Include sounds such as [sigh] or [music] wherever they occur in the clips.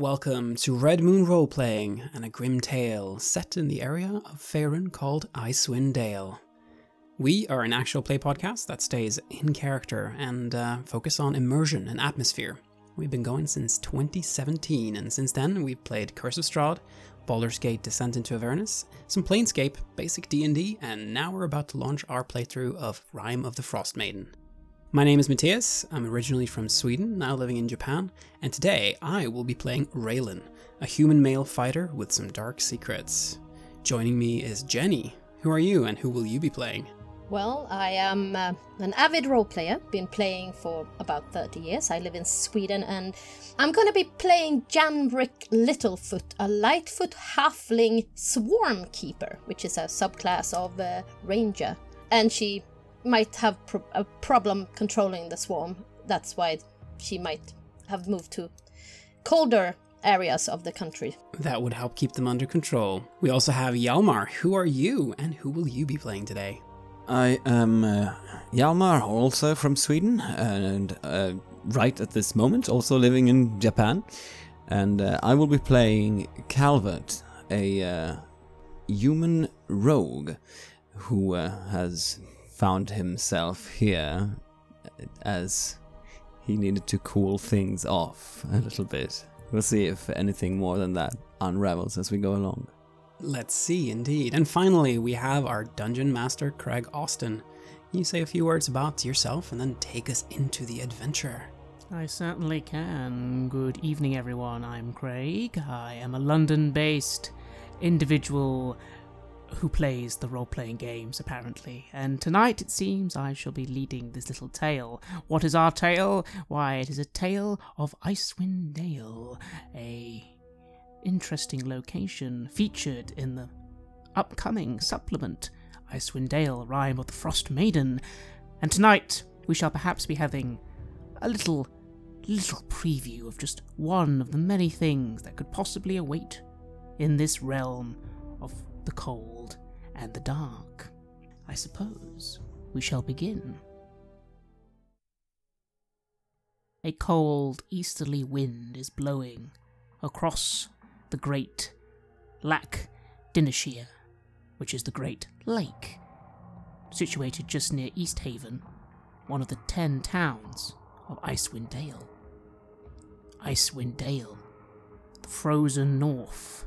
Welcome to Red Moon Role Playing and a grim tale set in the area of Faerun called Icewind Dale. We are an actual play podcast that stays in character and uh, focus on immersion and atmosphere. We've been going since 2017, and since then we've played Curse of Strahd, Baldur's Gate Descent into Avernus, some Planescape, basic D&D, and now we're about to launch our playthrough of Rime of the Frost Maiden. My name is Matthias, I'm originally from Sweden, now living in Japan, and today I will be playing Raylan, a human male fighter with some dark secrets. Joining me is Jenny. Who are you and who will you be playing? Well, I am uh, an avid role player, been playing for about 30 years. I live in Sweden and I'm going to be playing Janbrick Littlefoot, a lightfoot halfling swarm keeper, which is a subclass of uh, ranger. And she might have pro- a problem controlling the swarm. That's why she might have moved to colder areas of the country. That would help keep them under control. We also have Hjalmar. Who are you and who will you be playing today? I am uh, Hjalmar, also from Sweden, and uh, right at this moment, also living in Japan. And uh, I will be playing Calvert, a uh, human rogue who uh, has found himself here as he needed to cool things off a little bit. We'll see if anything more than that unravels as we go along. Let's see, indeed. And finally, we have our dungeon master, Craig Austin. Can you say a few words about yourself and then take us into the adventure? I certainly can. Good evening, everyone. I'm Craig. I am a London based individual who plays the role playing games, apparently. And tonight, it seems, I shall be leading this little tale. What is our tale? Why, it is a tale of Icewind Dale, a interesting location featured in the upcoming supplement, Icewind Dale, Rime of the Frost Maiden. And tonight, we shall perhaps be having a little, little preview of just one of the many things that could possibly await in this realm of the cold and the dark. I suppose we shall begin. A cold easterly wind is blowing across the great Lac Dinneshere, which is the great lake, situated just near East Haven, one of the ten towns of Icewind Dale. Icewind Dale, the frozen north,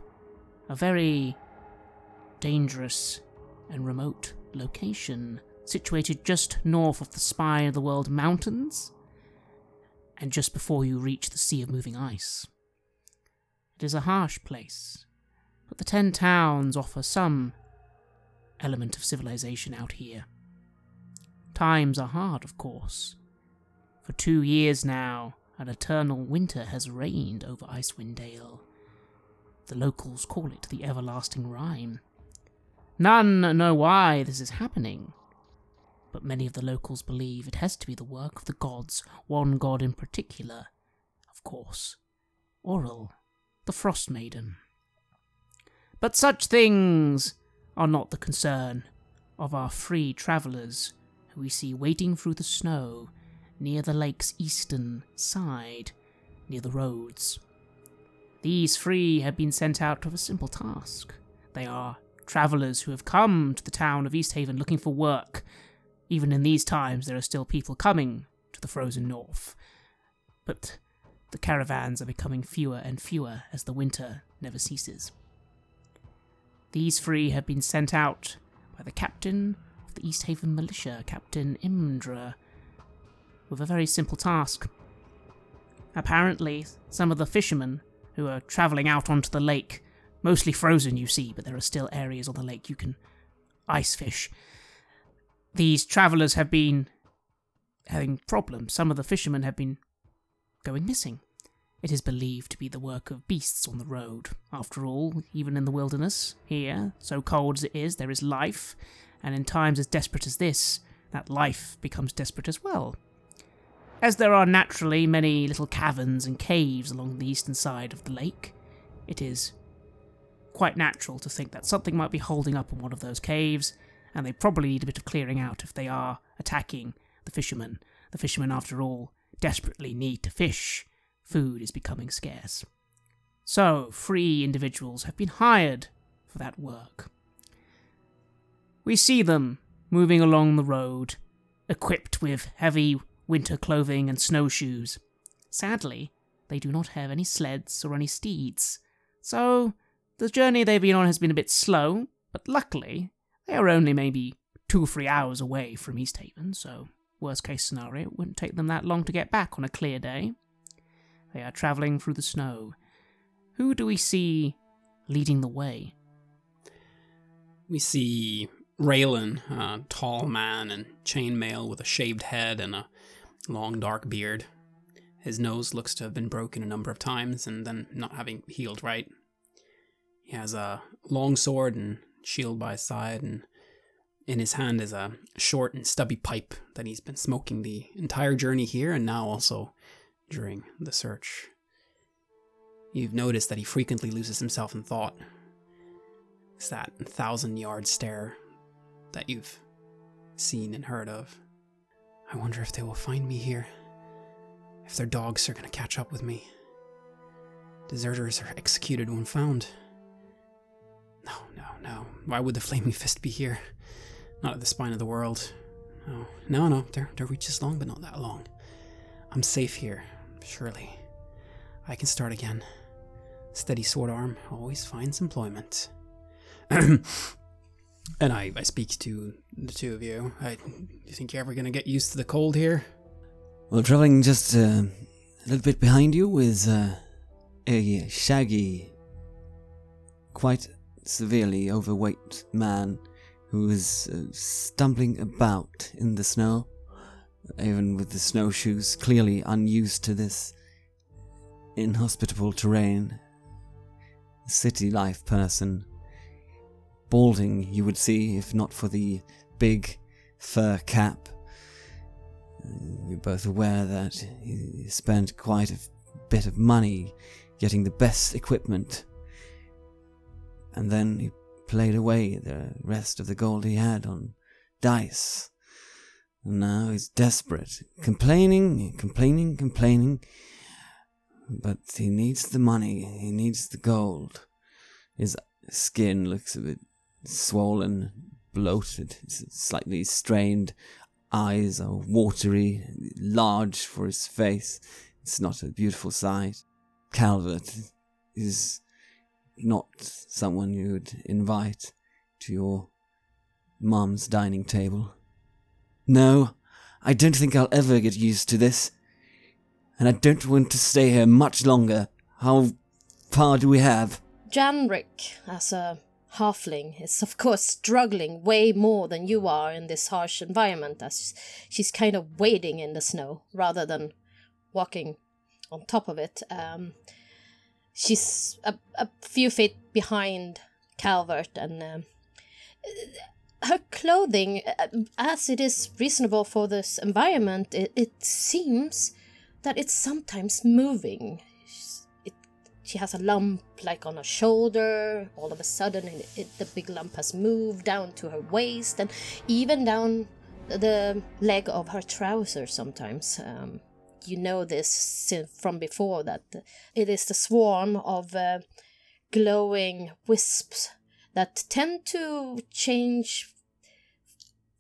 a very dangerous and remote location situated just north of the Spine of the World Mountains and just before you reach the Sea of Moving Ice. It is a harsh place, but the Ten Towns offer some element of civilization out here. Times are hard, of course. For two years now, an eternal winter has reigned over Icewind Dale. The locals call it the Everlasting Rime. None know why this is happening, but many of the locals believe it has to be the work of the gods, one god in particular, of course, Auril, the Frost Maiden. But such things are not the concern of our free travellers who we see waiting through the snow near the lake's eastern side, near the roads. These free have been sent out with a simple task. They are travellers who have come to the town of East Haven looking for work. Even in these times, there are still people coming to the frozen north. But the caravans are becoming fewer and fewer as the winter never ceases. These three have been sent out by the captain of the East Haven militia, Captain Imdra, with a very simple task. Apparently, some of the fishermen who are travelling out onto the lake, mostly frozen, you see, but there are still areas on the lake you can ice fish. These travellers have been having problems. Some of the fishermen have been going missing. It is believed to be the work of beasts on the road. After all, even in the wilderness, here, so cold as it is, there is life, and in times as desperate as this, that life becomes desperate as well. As there are naturally many little caverns and caves along the eastern side of the lake, it is quite natural to think that something might be holding up in one of those caves, and they probably need a bit of clearing out if they are attacking the fishermen. The fishermen, after all, desperately need to fish. Food is becoming scarce. So, free individuals have been hired for that work. We see them moving along the road, equipped with heavy winter clothing and snowshoes. Sadly, they do not have any sleds or any steeds, so the journey they've been on has been a bit slow, but luckily, they are only maybe two or three hours away from East Haven, so worst case scenario, it wouldn't take them that long to get back on a clear day. They are travelling through the snow. Who do we see leading the way? We see Raylan, a tall man in chainmail with a shaved head and a long dark beard. His nose looks to have been broken a number of times and then not having healed right. He has a long sword and shield by his side, and in his hand is a short and stubby pipe that he's been smoking the entire journey here and now also during the search. You've noticed that he frequently loses himself in thought. It's that thousand yard stare that you've seen and heard of. I wonder if they will find me here. If their dogs are going to catch up with me. Deserters are executed when found. No, no, no. Why would the Flaming Fist be here? Not at the spine of the world. No, no, no. Their, their reach is long, but not that long. I'm safe here, surely. I can start again. Steady sword arm always finds employment. [clears throat] and I, I speak to the two of you. I, you think you're ever going to get used to the cold here? Well, traveling just uh, a little bit behind you is uh, a shaggy, quite severely overweight man who is uh, stumbling about in the snow, even with the snowshoes, clearly unused to this inhospitable terrain. City life person. Balding, you would see, if not for the big fur cap. Uh, You're both aware that he spent quite a bit of money getting the best equipment. And then he played away the rest of the gold he had on dice. And now he's desperate, complaining, complaining, complaining. But he needs the money, he needs the gold. His skin looks a bit swollen, bloated, slightly strained eyes are watery, large for his face. It's not a beautiful sight. Calvert is not someone you would invite to your mum's dining table. No, I don't think I'll ever get used to this. And I don't want to stay here much longer. How far do we have? Janrik, as a halfling, is of course struggling way more than you are in this harsh environment, as she's kind of wading in the snow rather than walking on top of it. Um, she's a, a few feet behind Calvert, and um, her clothing, uh, as it is reasonable for this environment, it, it seems that it's sometimes moving. It, she has a lump like on her shoulder. All of a sudden, it, it, the big lump has moved down to her waist and even down the leg of her trousers sometimes. Um, you know this from before that it is the swarm of uh, glowing wisps that tend to change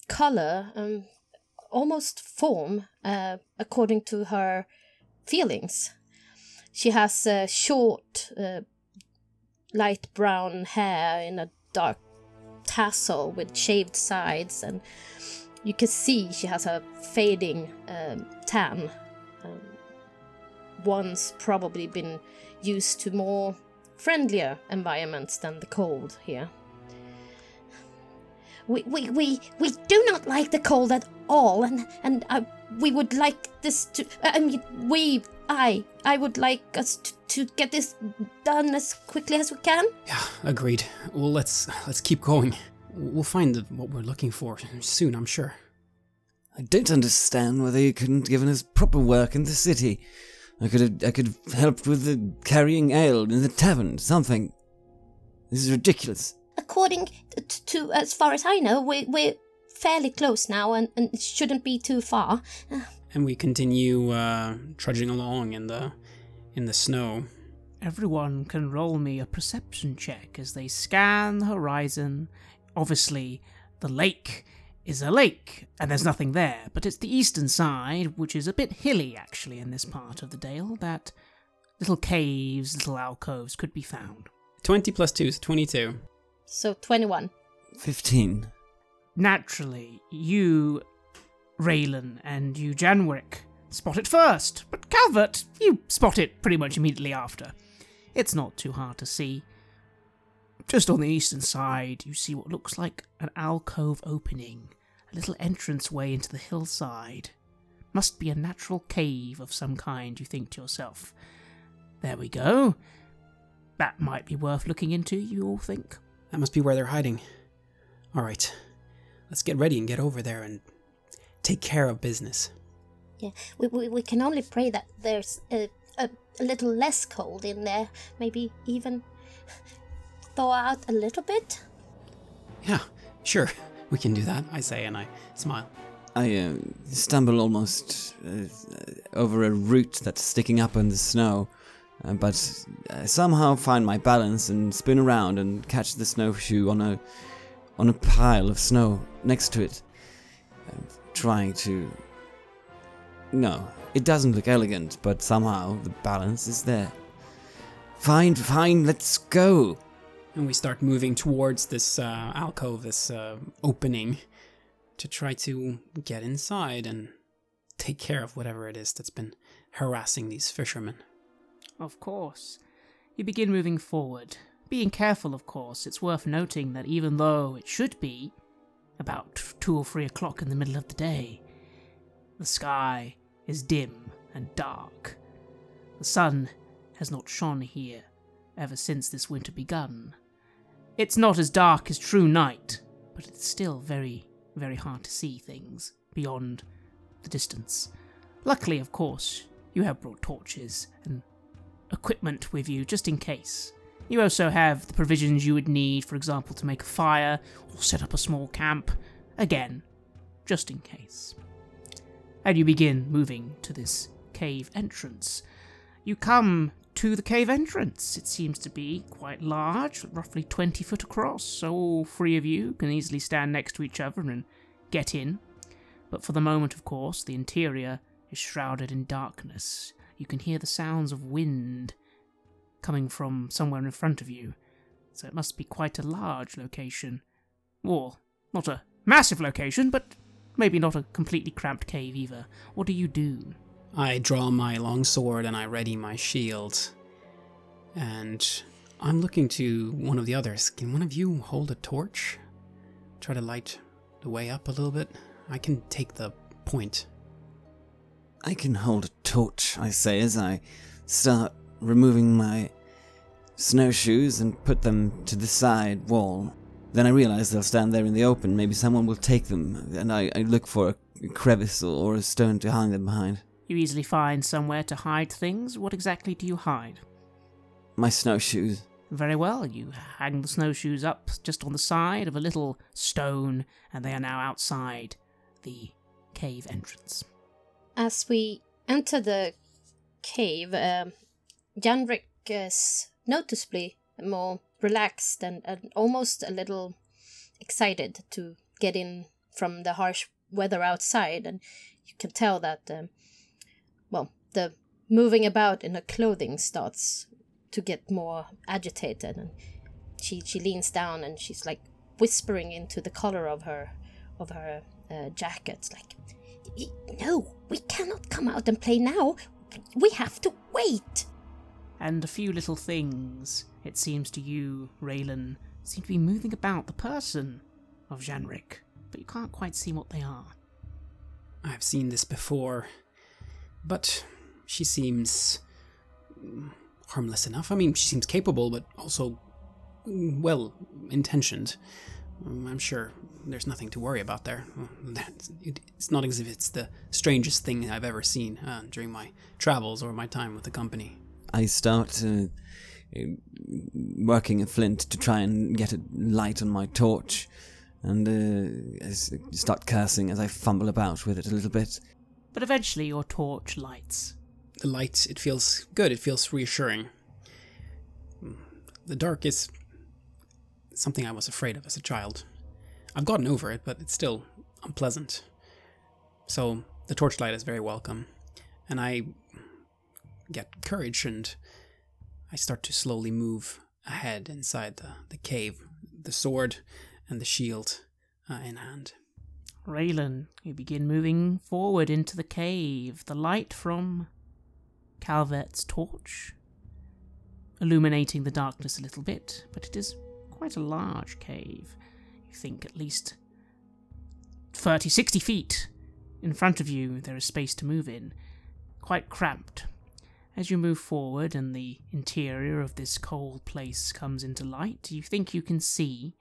color and almost form uh, according to her feelings. She has uh, short, uh, light brown hair in a dark tassel with shaved sides, and you can see she has a fading um, tan. Um, once probably been used to more friendlier environments than the cold here. We, we, we, we do not like the cold at all, and, and uh, we would like this to. I mean, we, I, I would like us to, to get this done as quickly as we can. Yeah, agreed. Well, let's let's keep going. We'll find the, what we're looking for soon, I'm sure. I don't understand whether you couldn't given us proper work in the city. I could have, I could have helped with the carrying ale in the tavern, something. This is ridiculous. According to, to as far as I know, we, we're fairly close now, and, and it shouldn't be too far. And we continue uh, trudging along in the in the snow. everyone can roll me a perception check as they scan the horizon. Obviously, the lake is a lake, and there's nothing there, but it's the eastern side, which is a bit hilly actually in this part of the dale, that little caves, little alcoves could be found. 20 plus 2 is 22. So 21. 15. Naturally, you, Raylan, and you, Janrik, spot it first, but Calvert, you spot it pretty much immediately after. It's not too hard to see. Just on the eastern side, you see what looks like an alcove opening, a little entranceway into the hillside. Must be a natural cave of some kind, you think to yourself. There we go. That might be worth looking into, you all think. That must be where they're hiding. All right, let's get ready and get over there and take care of business. Yeah, we, we, we can only pray that there's a, a, a little less cold in there. Maybe even thaw out a little bit. Yeah, sure, we can do that, I say, and I smile. I uh, stumble almost uh, over a root that's sticking up in the snow, uh, but I somehow find my balance and spin around and catch the snowshoe on a on a pile of snow next to it, uh, trying to. No, it doesn't look elegant, but somehow the balance is there. Fine, fine, let's go. And we start moving towards this uh, alcove, this uh, opening, to try to get inside and take care of whatever it is that's been harassing these fishermen. Of course. You begin moving forward. Being careful, of course, it's worth noting that even though it should be about two or three o'clock in the middle of the day, the sky is dim and dark. The sun has not shone here ever since this winter begun. It's not as dark as true night, but it's still very, very hard to see things beyond the distance. Luckily, of course, you have brought torches and equipment with you just in case. You also have the provisions you would need, for example, to make a fire or set up a small camp. Again, just in case. And you begin moving to this cave entrance. You come to the cave entrance. It seems to be quite large, roughly 20 foot across, so all three of you can easily stand next to each other and get in. But for the moment, of course, the interior is shrouded in darkness. You can hear the sounds of wind coming from somewhere in front of you, so it must be quite a large location. Or, not a massive location, but maybe not a completely cramped cave either. What do you do? I draw my long sword and I ready my shield. And I'm looking to one of the others. Can one of you hold a torch? Try to light the way up a little bit? I can take the point. I can hold a torch, I say as I start removing my snowshoes and put them to the side wall. Then I realize they'll stand there in the open. Maybe someone will take them, and I, I look for a crevice or a stone to hang them behind. You easily find somewhere to hide things. What exactly do you hide? My snowshoes. Very well, you hang the snowshoes up just on the side of a little stone, and they are now outside the cave entrance. As we enter the cave, um Janrik is noticeably more relaxed and, and almost a little excited to get in from the harsh weather outside. And you can tell that, um, well, the moving about in her clothing starts to get more agitated. And she, she leans down and she's like whispering into the collar of her of her uh, jacket, like, "No, we cannot come out and play now. We have to wait." and a few little things, it seems to you, Raylan, seem to be moving about the person of Janrik, but you can't quite see what they are. I've seen this before, but she seems harmless enough. I mean, she seems capable, but also well intentioned. Mm, I'm sure there's nothing to worry about there. It's not as if it's the strangest thing I've ever seen uh, during my travels or my time with the company. I start uh, working a flint to try and get a light on my torch, and uh, I start cursing as I fumble about with it a little bit. But eventually your torch lights. The light, it feels good, it feels reassuring. The dark is something I was afraid of as a child. I've gotten over it, but it's still unpleasant. So the torchlight is very welcome, and I get courage and I start to slowly move ahead inside the, the cave, the sword and the shield uh, in hand. Raylan, you begin moving forward into the cave. The light from Calvert's torch illuminating the darkness a little bit, but it is quite a large cave. You think at least 30, 60 feet in front of you there is space to move in, quite cramped. As you move forward and the interior of this cold place comes into light, you think you can see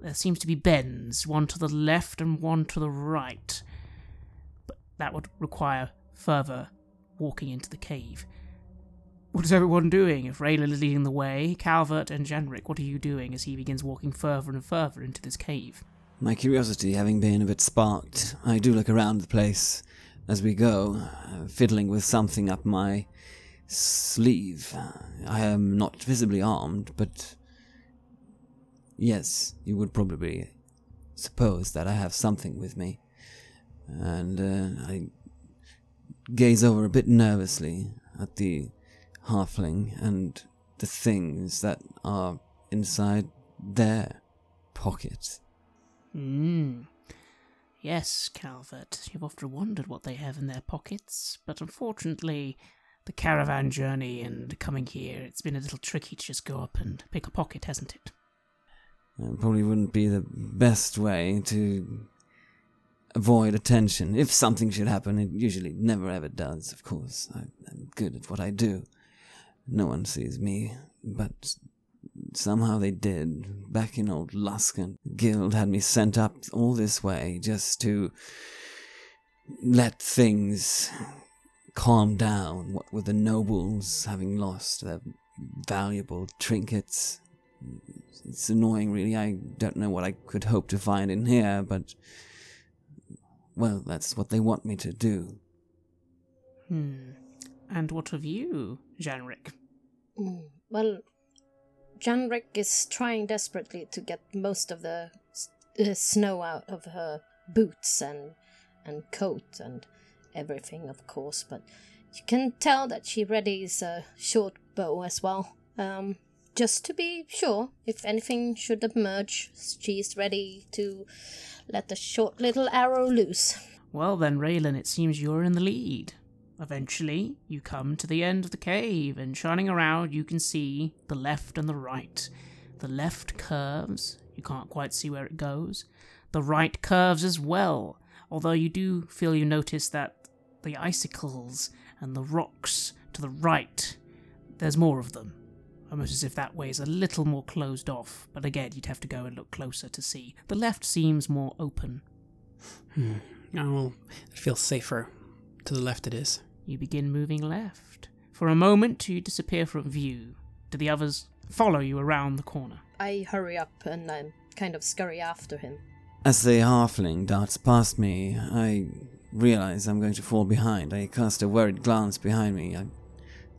there seems to be bends, one to the left and one to the right. But that would require further walking into the cave. What is everyone doing? If Raylan is leading the way, Calvert and Janrik, what are you doing as he begins walking further and further into this cave? My curiosity having been a bit sparked, I do look around the place as we go, fiddling with something up my sleeve. I am not visibly armed, but yes, you would probably suppose that I have something with me. And uh, I gaze over a bit nervously at the halfling and the things that are inside their pockets. Hmm. Yes, Calvert, you've often wondered what they have in their pockets, but unfortunately, the caravan journey and coming here, it's been a little tricky to just go up and pick a pocket, hasn't it? It probably wouldn't be the best way to avoid attention. If something should happen, it usually never ever does, of course. I, am good at what I do. No one sees me, but somehow they did. Back in old Luskan, Guild had me sent up all this way just to let things calm down. What with the nobles having lost their valuable trinkets. It's annoying, really. I don't know what I could hope to find in here, but. Well, that's what they want me to do. Hmm. And what of you, Janrik? Mm, well, Janrik is trying desperately to get most of the uh, snow out of her boots and and coat and everything, of course. But you can tell that she readies a short bow as well, um, just to be sure. If anything should emerge, she's ready to let the short little arrow loose. Well then, Raylan, it seems you're in the lead. Eventually, you come to the end of the cave, and shining around, you can see the left and the right. The left curves, you can't quite see where it goes. The right curves as well, although you do feel you notice that the icicles and the rocks to the right, there's more of them. Almost as if that way is a little more closed off, but again, you'd have to go and look closer to see. The left seems more open. Hmm. Oh, it feels safer. To the left it is. You begin moving left. For a moment, you disappear from view. Do the others follow you around the corner? I hurry up and I kind of scurry after him. As the halfling darts past me, I realize I'm going to fall behind. I cast a worried glance behind me. I,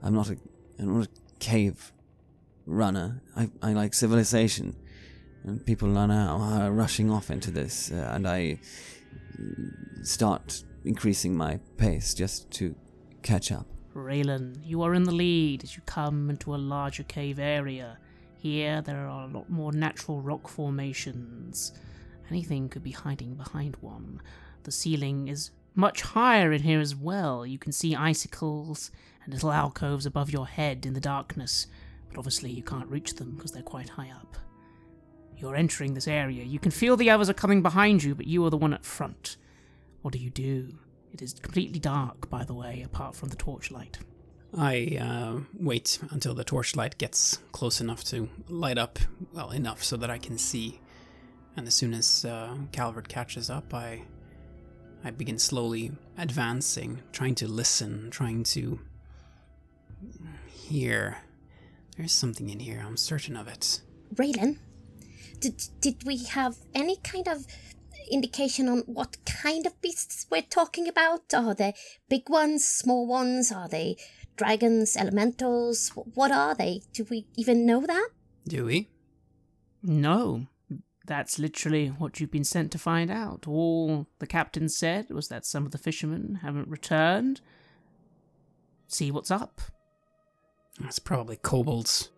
I'm not a, I'm not a cave runner. I, I like civilization, and people are now rushing off into this, uh, and I start increasing my pace just to catch up. Raylan, you are in the lead as you come into a larger cave area. Here, there are a lot more natural rock formations. Anything could be hiding behind one. The ceiling is much higher in here as well. You can see icicles and little alcoves above your head in the darkness, but obviously you can't reach them because they're quite high up. You're entering this area. You can feel the others are coming behind you, but you are the one at front. What do you do? It is completely dark, by the way, apart from the torchlight. I uh, wait until the torchlight gets close enough to light up, well, enough so that I can see. And as soon as uh, Calvert catches up, I, I begin slowly advancing, trying to listen, trying to hear. There's something in here, I'm certain of it. Raylan, did, did we have any kind of indication on what kind of beasts we're talking about? Are they big ones, small ones? Are they dragons, elementals? What are they? Do we even know that? Do we? No, that's literally what you've been sent to find out. All the captain said was that some of the fishermen haven't returned. See what's up. It's probably kobolds.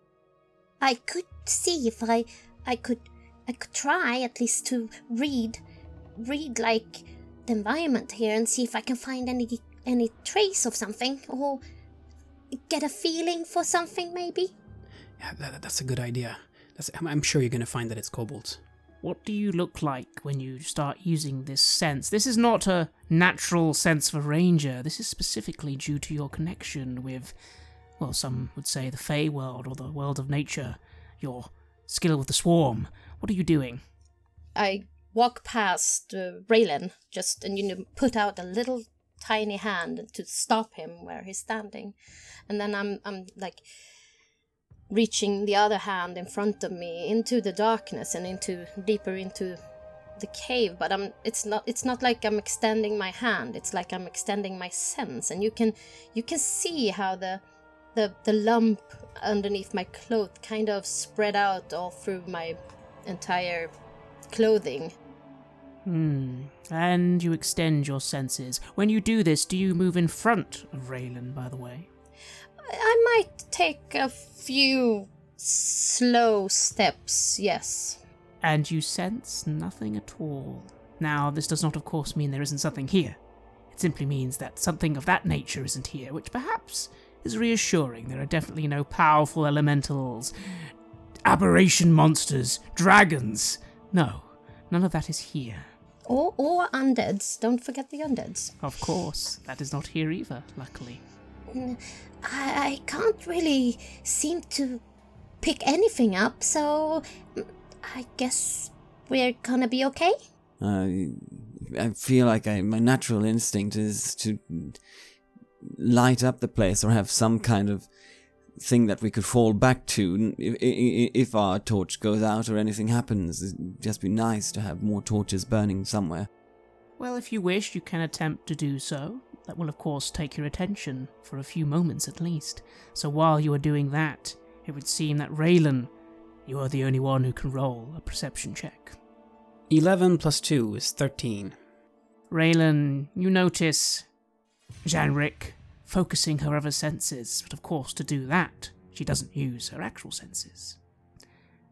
I could see if I I could I could try at least to read read like the environment here and see if I can find any any trace of something or get a feeling for something maybe. Yeah, that, that's a good idea. That's, I'm, I'm sure you're going to find that it's kobolds. What do you look like when you start using this sense? This is not a natural sense for ranger. This is specifically due to your connection with, well, some would say the Fey world or the world of nature. Your skill with the swarm. What are you doing? I walk past uh, Raylan just and you know put out a little tiny hand to stop him where he's standing, and then I'm I'm like reaching the other hand in front of me into the darkness and into deeper into the cave but i'm it's not it's not like i'm extending my hand it's like i'm extending my sense and you can you can see how the the the lump underneath my cloth kind of spread out all through my entire clothing Hmm. And you extend your senses. When you do this, do you move in front of Raylan, by the way? I- I might take a few slow steps, yes. And you sense nothing at all. Now, this does not, of course, mean there isn't something here. It simply means that something of that nature isn't here, which perhaps is reassuring. There are definitely no powerful elementals, aberration monsters, dragons. No, none of that is here. Or or undeads. Don't forget the undeads. Of course, that is not here either, luckily. Mm, I, I can't really seem to pick anything up, so mm, I guess we're gonna be okay. Uh, I feel like I, my natural instinct is to light up the place or have some kind of thing that we could fall back to if, if, if our torch goes out or anything happens. It'd just be nice to have more torches burning somewhere. Well, if you wish, you can attempt to do so. That will, of course, take your attention for a few moments at least. So while you are doing that, it would seem that Raylan, you are the only one who can roll a perception check. 11 plus 2 is 13. Raylan, you notice Janrik focusing her other senses, but of course, to do that, she doesn't use her actual senses.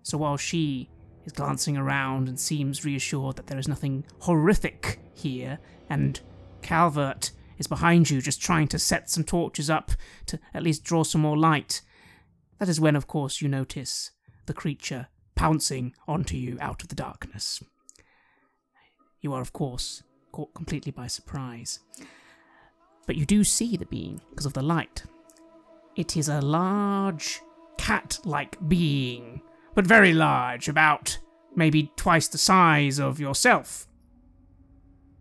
So while she is glancing around and seems reassured that there is nothing horrific here, and Calvert is behind you just trying to set some torches up to at least draw some more light, that is when, of course, you notice the creature pouncing onto you out of the darkness. You are, of course, caught completely by surprise. But you do see the being because of the light. It is a large, cat like being, but very large, about maybe twice the size of yourself.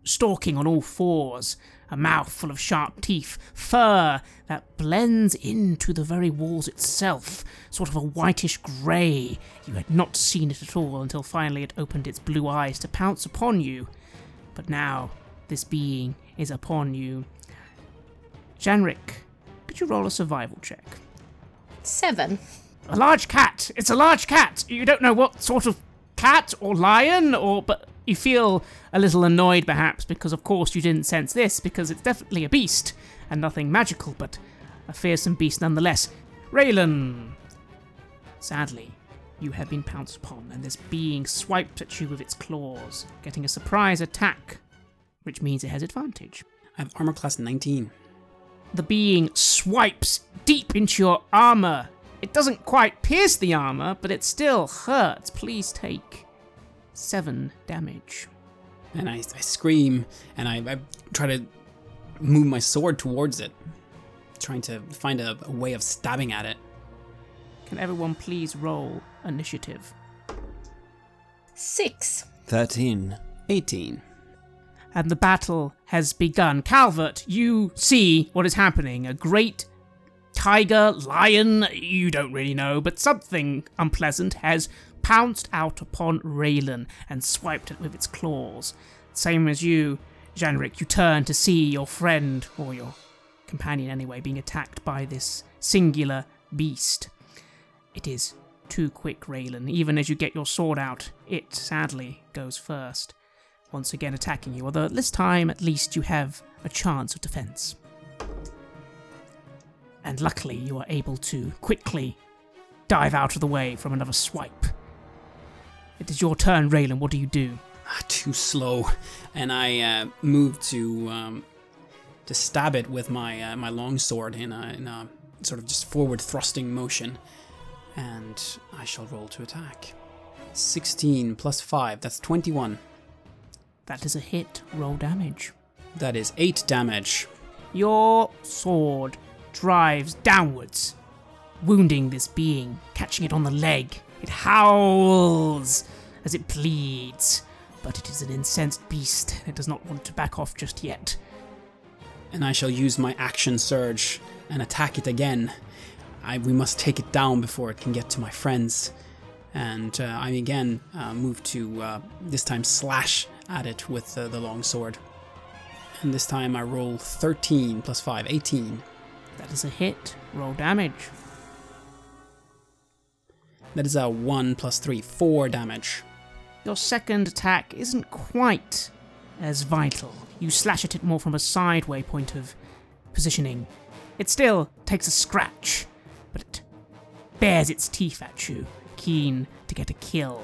Stalking on all fours, a mouth full of sharp teeth, fur that blends into the very walls itself, sort of a whitish grey. You had not seen it at all until finally it opened its blue eyes to pounce upon you. But now, this being is upon you. Janrik, could you roll a survival check? Seven. A large cat! It's a large cat! You don't know what sort of cat or lion or. but you feel a little annoyed perhaps because, of course, you didn't sense this because it's definitely a beast and nothing magical, but a fearsome beast nonetheless. Raylan! Sadly, you have been pounced upon, and this being swiped at you with its claws, getting a surprise attack, which means it has advantage. I have armor class 19. The being swipes deep into your armor. It doesn't quite pierce the armor, but it still hurts. Please take seven damage. And I, I scream and I, I try to move my sword towards it, trying to find a, a way of stabbing at it. Can everyone please roll initiative? Six. 13. 18. And the battle has begun. Calvert, you see what is happening. A great tiger, lion, you don't really know, but something unpleasant has pounced out upon Raylan and swiped it with its claws. Same as you, Janrik, you turn to see your friend or your companion anyway, being attacked by this singular beast. It is too quick, Raylan. Even as you get your sword out, it sadly goes first, once again attacking you. Although this time, at least, you have a chance of defense. And luckily, you are able to quickly dive out of the way from another swipe. It is your turn, Raylan. What do you do? Ah, too slow, and I uh, move to um, to stab it with my uh, my longsword in a, in a sort of just forward thrusting motion, and I shall roll to attack. Sixteen plus five, that's twenty-one. That is a hit. Roll damage. That is eight damage. Your sword drives downwards, wounding this being, catching it on the leg. It howls as it pleads, but it is an incensed beast and it does not want to back off just yet. and I shall use my action surge and attack it again. I, we must take it down before it can get to my friends. And uh, I again uh, move to uh, this time slash at it with uh, the long sword. And this time I roll 13 plus 5, 18. That is a hit. Roll damage. That is a 1 plus 3, 4 damage. Your second attack isn't quite as vital. You slash at it more from a sideway point of positioning. It still takes a scratch, but it bares its teeth at you, keen to get a kill.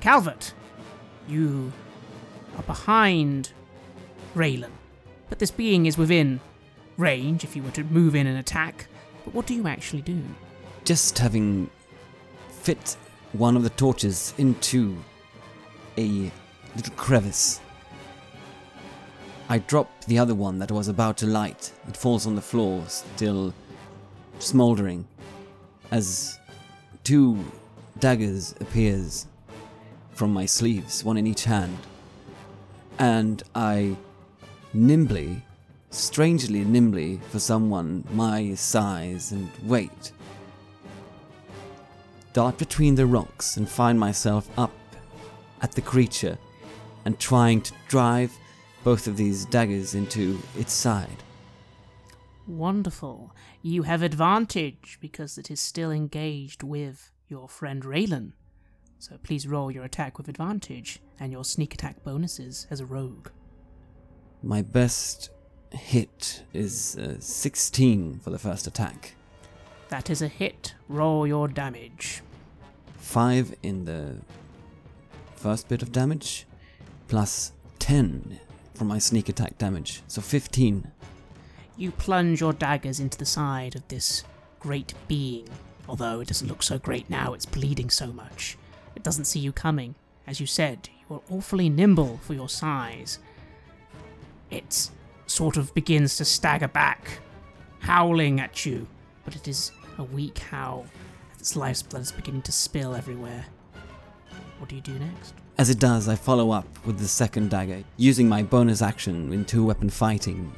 Calvert, you are behind Raylan, but this being is within range if you were to move in and attack. But what do you actually do? Just having fit one of the torches into a little crevice, I drop the other one that was about to light. It falls on the floor, still smoldering, as two daggers appears from my sleeves, one in each hand, and I nimbly, strangely nimbly for someone my size and weight, dart between the rocks and find myself up at the creature and trying to drive both of these daggers into its side. Wonderful. You have advantage because it is still engaged with your friend Raylan. So please roll your attack with advantage and your sneak attack bonuses as a rogue. My best hit is uh, 16 for the first attack, That is a hit. Roll your damage. 5 in the first bit of damage, plus 10 for my sneak attack damage, so 15. You plunge your daggers into the side of this great being. Although it doesn't look so great now, it's bleeding so much. It doesn't see you coming. As you said, you are awfully nimble for your size. It sort of begins to stagger back, howling at you, but it is a weak howl. Its life's blood is beginning to spill everywhere. What do you do next? As it does, I follow up with the second dagger, using my bonus action in two weapon fighting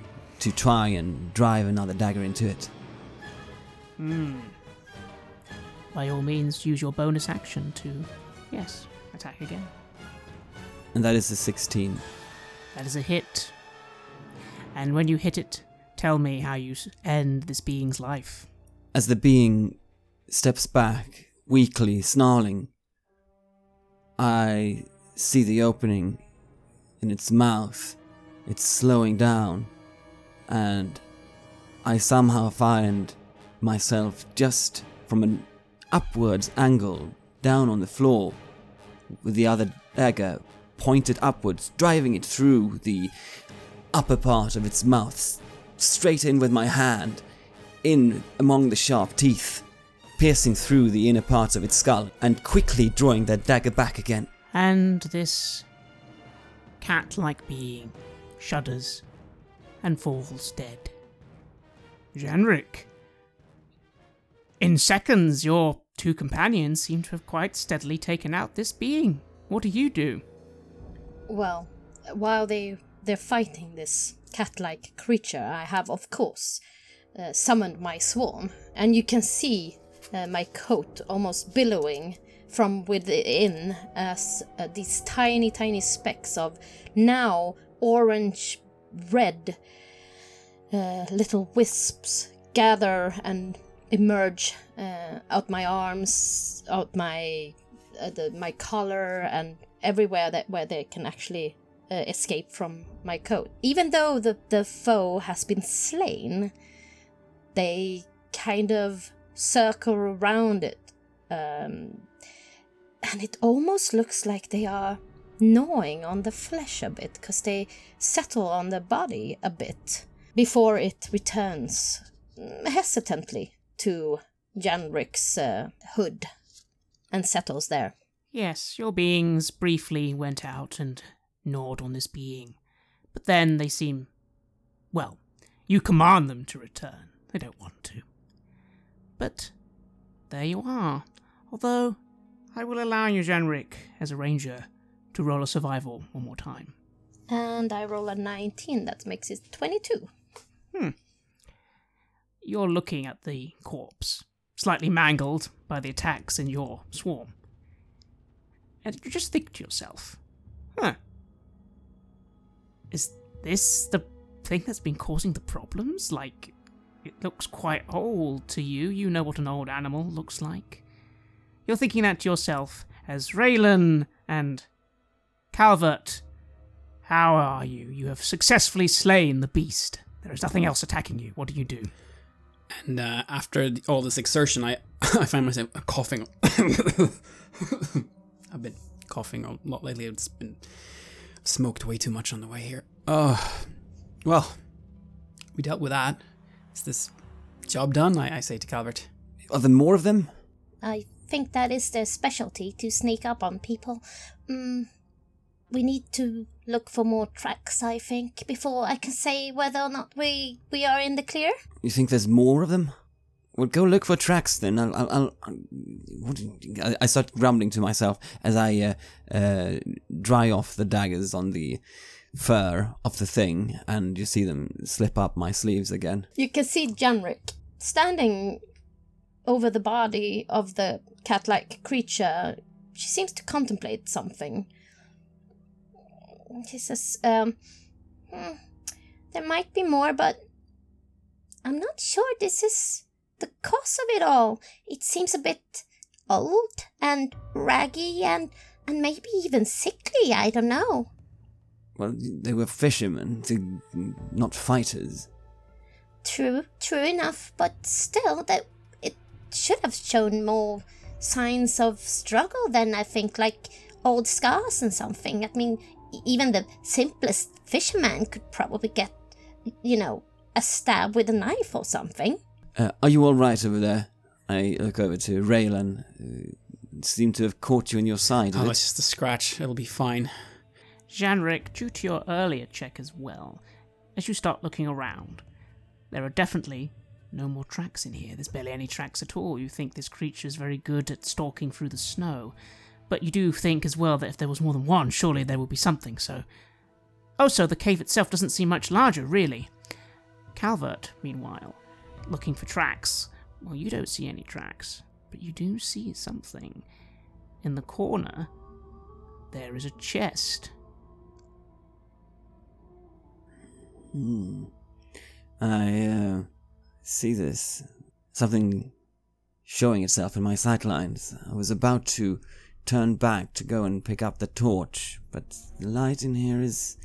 to try and drive another dagger into it. Hmm. By all means, use your bonus action to, yes, attack again. And that is a 16. That is a hit. And when you hit it, tell me how you end this being's life. As the being steps back, weakly snarling, I see the opening in its mouth. It's slowing down, and I somehow find myself just from an upwards angle down on the floor with the other dagger pointed upwards, driving it through the upper part of its mouth, straight in with my hand, in among the sharp teeth, piercing through the inner parts of its skull, and quickly drawing that dagger back again. And this cat like being shudders and falls dead. Janrik. In seconds, your two companions seem to have quite steadily taken out this being. What do you do? Well, while they they're fighting this cat-like creature, I have, of course, uh, summoned my swarm, and you can see uh, my coat almost billowing from within as uh, these tiny, tiny specks of now orange red uh, little wisps gather and emerge uh, out my arms, out my uh, the, my collar, and everywhere that where they can actually uh, escape from my coat. Even though the the foe has been slain, they kind of circle around it, um, and it almost looks like they are gnawing on the flesh a bit because they settle on the body a bit before it returns mm, hesitantly to Janrik's uh, hood and settles there. Yes, your beings briefly went out and gnawed on this being, but then they seem. Well, you command them to return. They don't want to. But there you are. Although, I will allow you, Janrik, as a ranger, to roll a survival one more time. And I roll a 19, that makes it 22. Hmm. You're looking at the corpse, slightly mangled by the attacks in your swarm. And you just think to yourself, huh. Is this the thing that's been causing the problems? Like, it looks quite old to you. You know what an old animal looks like. You're thinking that to yourself as Raylan and Calvert. How are you? You have successfully slain the beast. There is nothing else attacking you. What do you do? And uh, after all this exertion, I [laughs] I find myself coughing. [laughs] I've been coughing a lot lately. It's been smoked way too much on the way here. Oh, well, we dealt with that. Is this job done? I, I say to Calvert. Are there more of them? I think that is their specialty to sneak up on people. Mm, we need to look for more tracks, I think, before I can say whether or not we we are in the clear. You think there's more of them? Well, go look for tracks then. I'll. I'll, I'll, I'll I, start grumbling to myself as I uh, uh, dry off the daggers on the fur of the thing, and you see them slip up my sleeves again. You can see Janrik standing over the body of the cat-like creature. She seems to contemplate something. She says, um, "Hmm, there might be more, but I'm not sure this is the cause of it all. It seems a bit old and raggy and and maybe even sickly. I don't know. Well, they were fishermen, not fighters. True, true enough, but still, that it should have shown more signs of struggle than I think, like old scars and something. I mean, even the simplest fisherman could probably get, you know, a stab with a knife or something. Uh, are you all right over there? I look over to Raylan. Uh, seem to have caught you in your side. did Oh, it? it's just a scratch. It'll be fine. Janrik, due to your earlier check as well, as you start looking around, there are definitely no more tracks in here. There's barely any tracks at all. You think this creature is very good at stalking through the snow. But you do think as well that if there was more than one, surely there would be something, so. Also, the cave itself doesn't seem much larger, really. Calvert, meanwhile, looking for tracks. Well, you don't see any tracks, but you do see something. In the corner, there is a chest. Hmm. I uh, see this. Something showing itself in my sightlines. I was about to turn back to go and pick up the torch, but the light in here is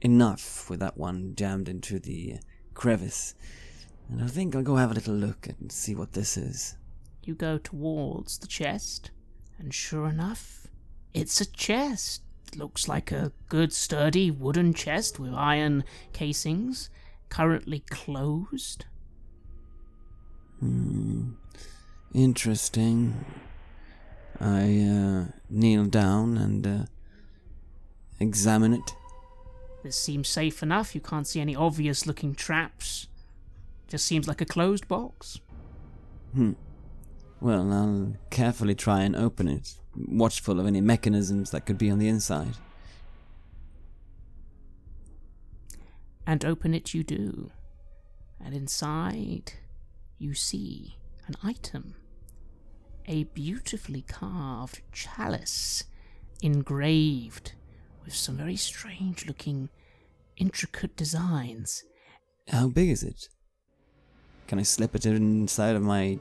enough with that one jammed into the crevice. And I think I'll go have a little look and see what this is. You go towards the chest, and sure enough, it's a chest. Looks like a good sturdy wooden chest with iron casings, currently closed. Hmm. Interesting. I uh, kneel down and uh, examine it. This seems safe enough. You can't see any obvious looking traps. Just seems like a closed box. Hmm. Well, I'll carefully try and open it, watchful of any mechanisms that could be on the inside. And open it you do. And inside, you see an item. A beautifully carved chalice, engraved with some very strange looking, intricate designs. How big is it? Can I slip it inside of my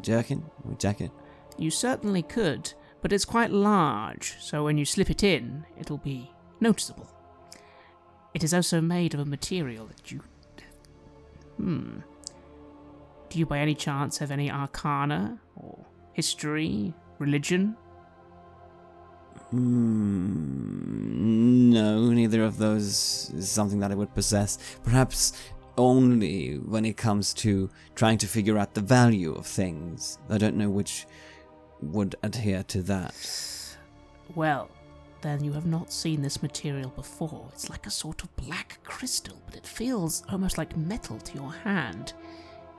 jerkin or jacket? You certainly could, but it's quite large, so when you slip it in, it'll be noticeable. It is also made of a material that you. Hmm. Do you by any chance have any arcana, or history, religion? Hmm. No, neither of those is something that I would possess. Perhaps only when it comes to trying to figure out the value of things. I don't know which would adhere to that. Well, then you have not seen this material before. It's like a sort of black crystal, but it feels almost like metal to your hand.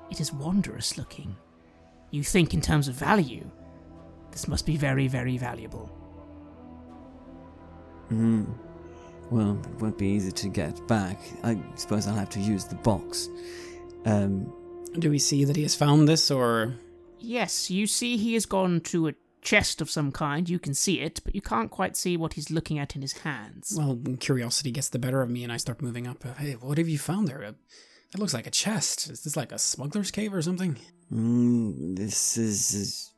It is wondrous looking. You think in terms of value. This must be very, very valuable. Hmm. Well, it won't be easy to get back. I suppose I'll have to use the box. Um, Do we see that he has found this, or Yes, you see he has gone to a chest of some kind. You can see it, but you can't quite see what he's looking at in his hands. well, curiosity gets the better of me, and I start moving up. Uh, Hey, what have you found there? Uh, That looks like a chest. Is this like a smuggler's cave or something? Mm, this is, is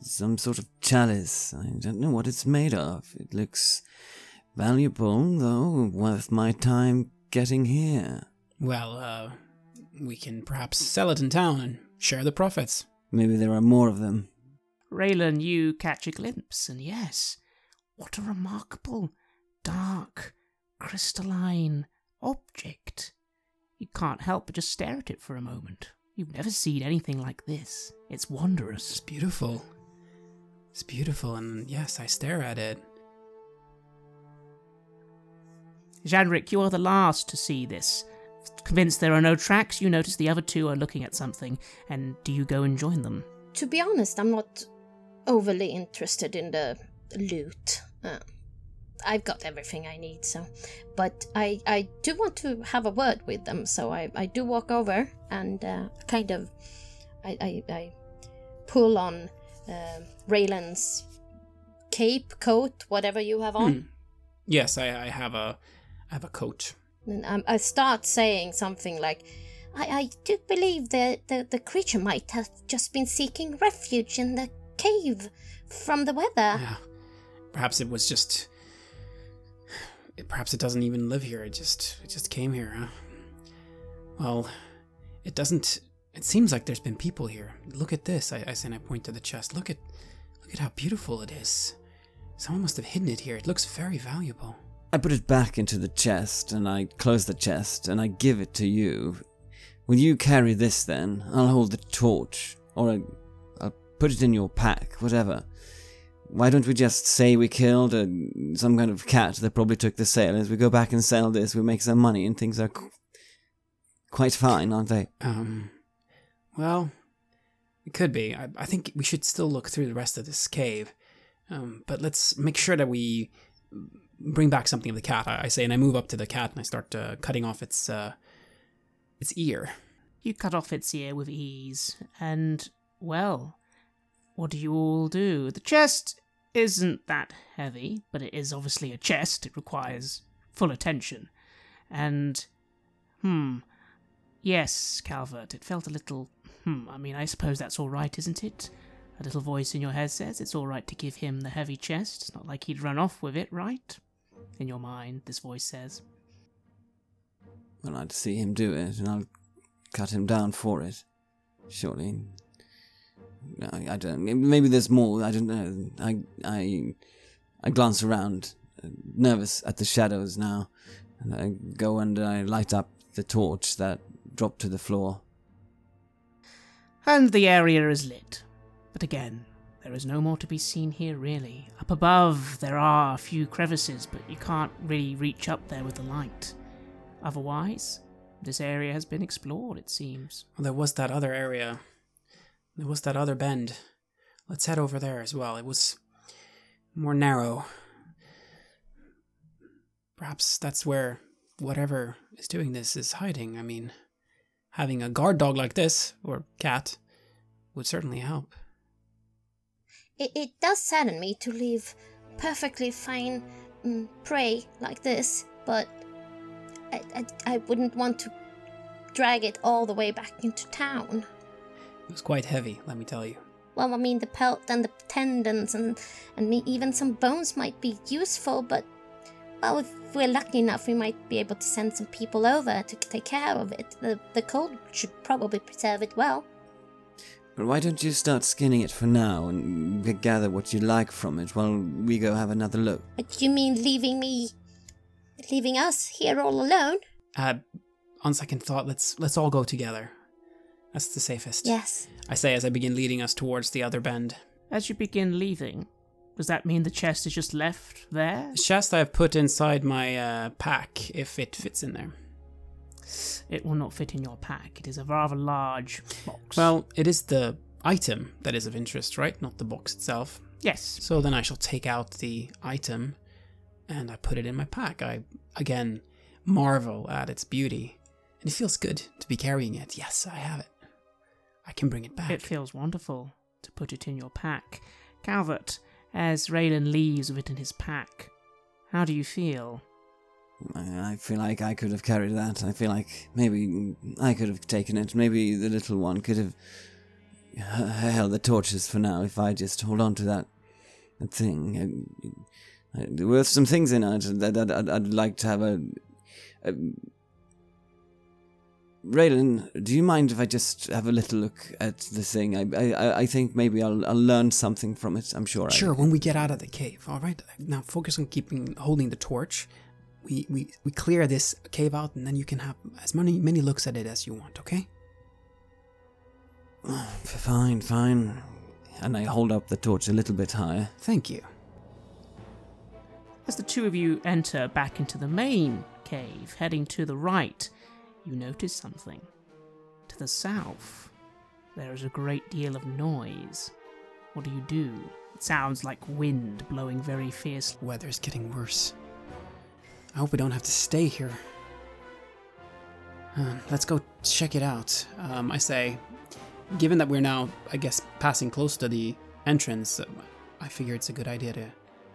some sort of chalice. I don't know what it's made of. It looks valuable, though worth my time getting here. Well, uh, we can perhaps sell it in town and share the profits. Maybe there are more of them. Raylan, you catch a glimpse, and yes, what a remarkable, dark, crystalline object. You can't help but just stare at it for a moment. You've never seen anything like this. It's wondrous. It's beautiful. It's beautiful, and yes, I stare at it. Janrik, you are the last to see this. Convinced there are no tracks, you notice the other two are looking at something, and do you go and join them? To be honest, I'm not overly interested in the loot. Uh, I've got everything I need, so. But I, I do want to have a word with them, so I, I do walk over and uh, kind of. I, I, I pull on uh, Raylan's cape, coat, whatever you have on. Hmm. Yes, I, I have a, I have a coat. And um, I start saying something like, I, I do believe the, the, the creature might have just been seeking refuge in the cave from the weather. Yeah. Perhaps it was just. Perhaps it doesn't even live here. It just, it just came here. Huh? Well, it doesn't. It seems like there's been people here. Look at this. I, I and I point to the chest. Look at, look at how beautiful it is. Someone must have hidden it here. It looks very valuable. I put it back into the chest and I close the chest and I give it to you. Will you carry this then? I'll hold the torch. Or I, I'll put it in your pack, whatever. Why don't we just say we killed a, some kind of cat that probably took the sailors? We go back and sell this, we make some money, and things are qu- quite fine, aren't they? Um, well, it could be. I, I think we should still look through the rest of this cave. Um, but let's make sure that we bring back something of the cat. I, I say, and I move up to the cat and I start uh, cutting off its uh, its ear. You cut off its ear with ease, and, well, what do you all do? The chest isn't that heavy, but it is obviously a chest. It requires full attention. And, hmm, yes, Calvert, it felt a little, hmm, I mean, I suppose that's all right, isn't it? A little voice in your head says it's all right to give him the heavy chest. It's not like he'd run off with it, right? In your mind, this voice says. Well, I'd see him do it, and I'll cut him down for it. Surely. No, I, I don't. Maybe there's more. I don't know. I I I glance around, uh, nervous at the shadows now, and I go and I light up the torch that dropped to the floor. And the area is lit. But again, there is no more to be seen here, really. Up above, there are a few crevices, but you can't really reach up there with the light. Otherwise, this area has been explored, it seems. Well, there was that other area. There was that other bend. Let's head over there as well. It was more narrow. Perhaps that's where whatever is doing this is hiding. I mean, having a guard dog like this, or cat, would certainly help. It, it does sadden me to leave perfectly fine mm, prey like this, but I, I, I wouldn't want to drag it all the way back into town. It was quite heavy, let me tell you. Well, I mean, the pelt and the tendons and and me, even some bones might be useful, but well, if we're lucky enough, we might be able to send some people over to take care of it. The the cold should probably preserve it well. But why don't you start skinning it for now and gather what you like from it while we go have another look? But you mean leaving me, leaving us here all alone? Uh, on second thought, let's let's all go together. That's the safest. Yes. I say as I begin leading us towards the other bend. As you begin leaving, does that mean the chest is just left there? The chest I have put inside my uh, pack if it fits in there. It will not fit in your pack. It is a rather large box. Well, it is the item that is of interest, right? Not the box itself. yes. So then I shall take out the item and I put it in my pack. I, again, marvel at its beauty. And it feels good to be carrying it. Yes, I have it. I can bring it back. It feels wonderful to put it in your pack. Calvert, as Raylan leaves with it in his pack, how do you feel? I I feel like I could have carried that. I feel like maybe I could have taken it. Maybe the little one could have h- held the torches for now if I just hold on to that, that thing. There were some things in it that, that I'd, I'd like to have a. a Raylan, do you mind if I just have a little look at the thing? I I, I think maybe I'll I'll learn something from it. I'm sure. I Sure, when we get out of the cave, all right? Now focus on keeping holding the torch. We, we we clear this cave out and then you can have as many many looks at it as you want, okay? Oh, fine, fine. And I hold up the torch a little bit higher. Thank you. As the two of you enter back into the main cave, heading to the right, you notice something. To the south, there is a great deal of noise. What do you do? It sounds like wind blowing very fiercely. Weather's getting worse. I hope we don't have to stay here. Um, let's go check it out. Um, I say, given that we're now, I guess, passing close to the entrance, uh, I figure it's a good idea to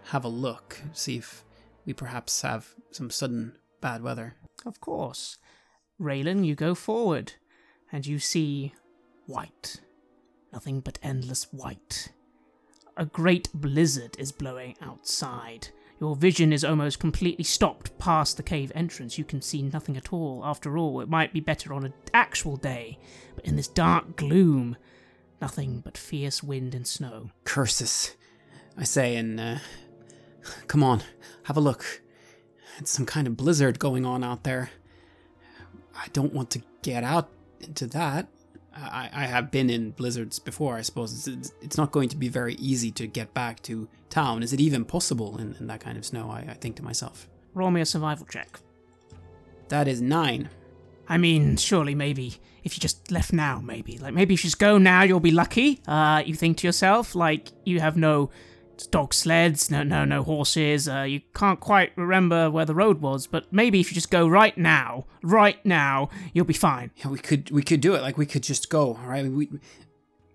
have a look, see if we perhaps have some sudden bad weather. Of course. Raylan, you go forward, and you see white. Nothing but endless white. A great blizzard is blowing outside. Your vision is almost completely stopped past the cave entrance. You can see nothing at all. After all, it might be better on an actual day, but in this dark gloom, nothing but fierce wind and snow. Curses, I say, and uh, come on, have a look. It's some kind of blizzard going on out there. I don't want to get out into that. I, I have been in blizzards before, I suppose. It's, it's not going to be very easy to get back to town. Is it even possible in, in that kind of snow? I, I think to myself. Roll me a survival check. That is nine. I mean, surely maybe if you just left now, maybe. Like, maybe if you just go now, you'll be lucky. Uh, you think to yourself, like, you have no dog sleds, no, no, no horses. Uh, you can't quite remember where the road was, but maybe if you just go right now, right now, you'll be fine. Yeah, we could we could do it. Like we could just go. All right. We,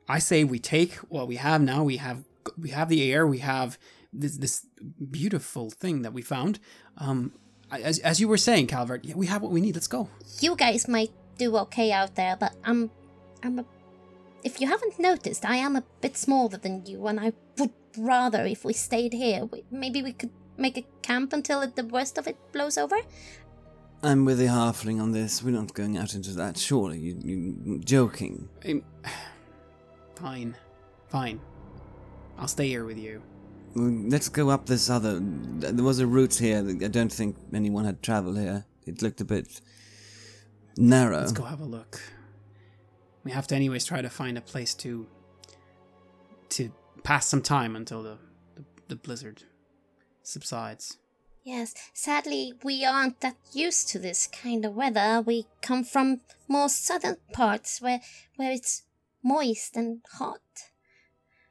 I say we take what we have now. We have we have the air. We have this this beautiful thing that we found. Um, as as you were saying, Calvert, yeah, we have what we need. Let's go. You guys might do okay out there, but I'm, I'm a. If you haven't noticed, I am a bit smaller than you, and I would rather if we stayed here. We, maybe we could make a camp until it, the worst of it blows over. I'm with the halfling on this. We're not going out into that. Surely you, you joking. Um, [sighs] fine, fine. I'll stay here with you. Let's go up this other. There was a route here. I don't think anyone had travelled here. It looked a bit narrow. Let's go have a look. We have to, anyways, try to find a place to to pass some time until the the, the blizzard subsides. Yes, sadly, we aren't that used to this kind of weather. We come from more southern parts where where it's moist and hot.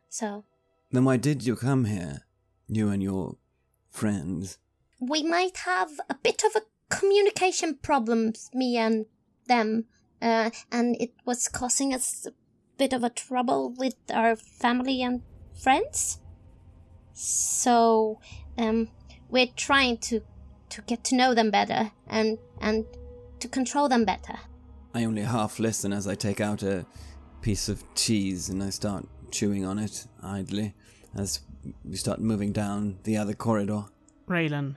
So Then why did you come here? You and your friends. we might have a bit of a communication problems, me and them, uh, and it was causing us a bit of a trouble with our family and friends. So, um, we're trying to to get to know them better and and to control them better. I only half listen as I take out a piece of cheese and I start chewing on it idly as we start moving down the other corridor. Raylan,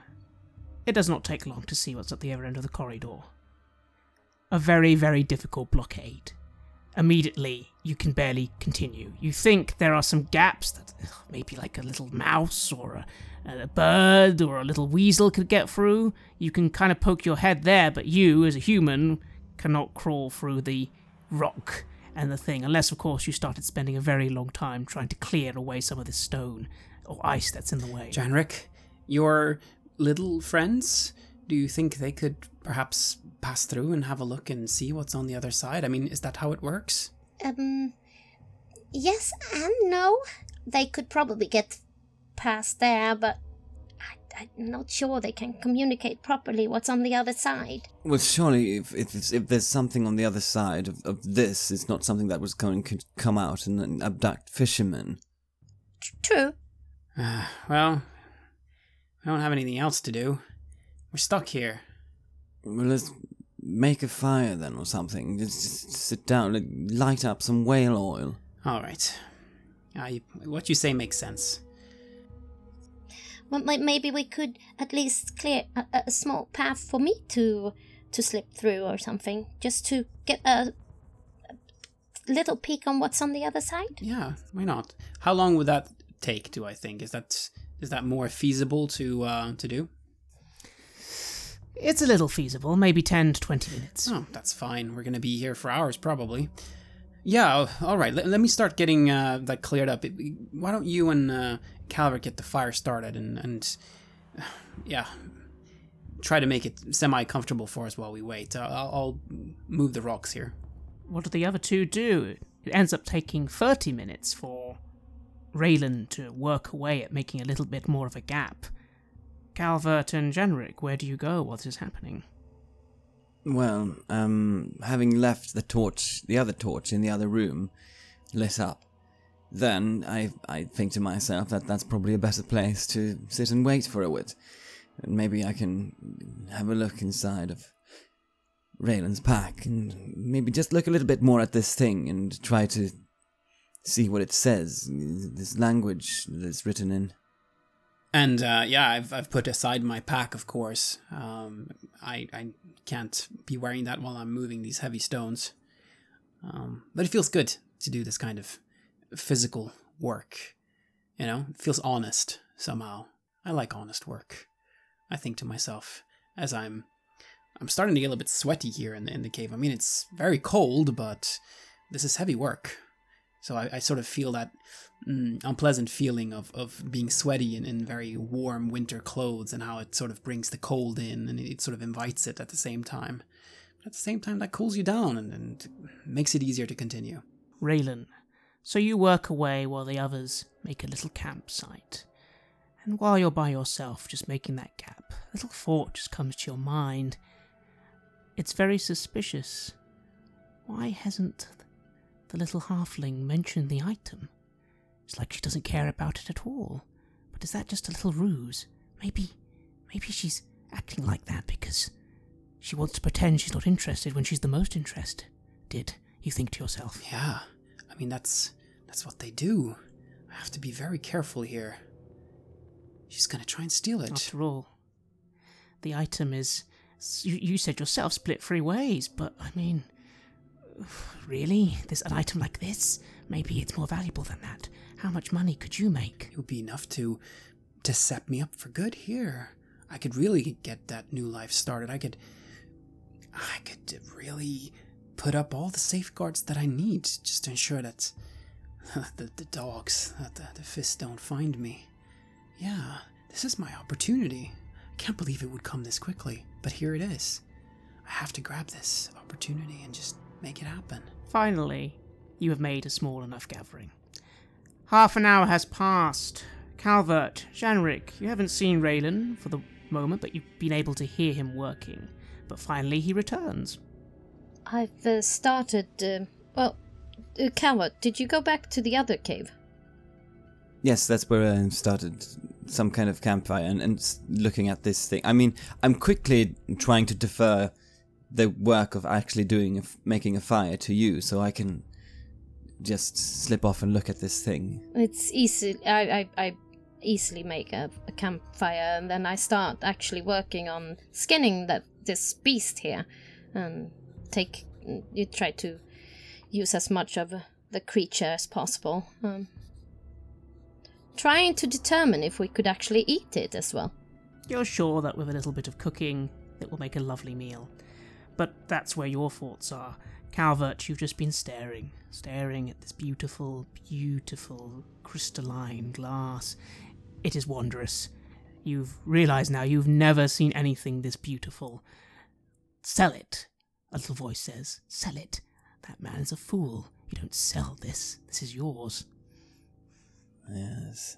it does not take long to see what's at the other end of the corridor. A very, very difficult blockade. Immediately, you can barely continue. You think there are some gaps that maybe like a little mouse or a, a bird or a little weasel could get through. You can kind of poke your head there, but you, as a human, cannot crawl through the rock and the thing, unless, of course, you started spending a very long time trying to clear away some of the stone or ice that's in the way. Janrik, your little friends, do you think they could perhaps pass through and have a look and see what's on the other side? I mean, is that how it works? Um, yes and no. They could probably get past there, but I, I'm not sure they can communicate properly what's on the other side. Well, surely if if, if there's something on the other side of, of this, it's not something that was going to come out and, and abduct fishermen. True. Uh, [sighs] well, we don't have anything else to do. We're stuck here. Well, let's make a fire then or something. Just, just sit down, like, light up some whale oil. All right. You, what you say makes sense. Well, maybe we could at least clear a, a- a small path for me to to slip through or something, just to get a, a little peek on what's on the other side. Yeah, why not? How long would that take? Do I think is that is that more feasible to uh, to do? It's a little feasible, maybe 10 to 20 minutes. Oh, that's fine. We're gonna be here for hours probably. Yeah, all right. Let, let me start getting uh, that cleared up. Why don't you and uh, Calvert get the fire started and and [sighs] yeah, try to make it semi comfortable for us while we wait. Uh, I'll, I'll move the rocks here. What do the other two do? It ends up taking 30 minutes for Raylan to work away at making a little bit more of a gap. Calvert and Janrik, where do you go What is happening? Well, um, having left the torch, the other torch in the other room, lit up, then I, I think to myself that that's probably a better place to sit and wait for a bit. And maybe I can have a look inside of Raylan's pack and maybe just look a little bit more at this thing and try to see what it says, this language that's written in. And uh, yeah, I've I've put aside my pack, of course. Um, I I can't be wearing that while I'm moving these heavy stones. Um, but it feels good to do this kind of physical work. You know, it feels honest somehow. I like honest work. I think to myself as I'm I'm starting to get a little bit sweaty here in the in the cave. I mean, it's very cold, but this is heavy work. So I, I sort of feel that mm, unpleasant feeling of, of being sweaty in, in very warm winter clothes and how it sort of brings the cold in and it sort of invites it at the same time. But at the same time, that cools you down and, and makes it easier to continue. Raylan, so you work away while the others make a little campsite. And while you're by yourself, just making that gap, a little thought just comes to your mind. It's very suspicious. Why hasn't the little halfling mentioned the item? It's like she doesn't care about it at all. But is that just a little ruse? Maybe, maybe she's acting like that because she wants to pretend she's not interested when she's the most interested. Did you think to yourself? Yeah, I mean, that's, that's what they do. I have to be very careful here. She's gonna try and steal it. After all, the item is. You, you said yourself split three ways, but I mean. Really? There's an item like this? Maybe it's more valuable than that. How much money could you make? It would be enough to to set me up for good here. I could really get that new life started. I could I could really put up all the safeguards that I need just to ensure that the, the dogs, that the, the fists don't find me. Yeah, this is my opportunity. I can't believe it would come this quickly, but here it is. I have to grab this opportunity and just make it happen. Finally, you have made a small enough gathering. Half an hour has passed. Calvert, Janrik, you haven't seen Raylan for the moment, but you've been able to hear him working. But finally, he returns. I've uh, started. Uh, well, uh, Calvert, did you go back to the other cave? Yes, that's where I started some kind of campfire and, and looking at this thing. I mean, I'm quickly trying to defer the work of actually doing making a fire to you, so I can just slip off and look at this thing. It's easy. I, I, I easily make a, a campfire, and then I start actually working on skinning that this beast here, and take. You try to use as much of the creature as possible. Um, trying to determine if we could actually eat it as well. You're sure that with a little bit of cooking, it will make a lovely meal. But that's where your thoughts are. Calvert, you've just been staring, staring at this beautiful, beautiful crystalline glass. It is wondrous. You've realized now you've never seen anything this beautiful. Sell it, a little voice says. Sell it. That man is a fool. You don't sell this. This is yours. Yes.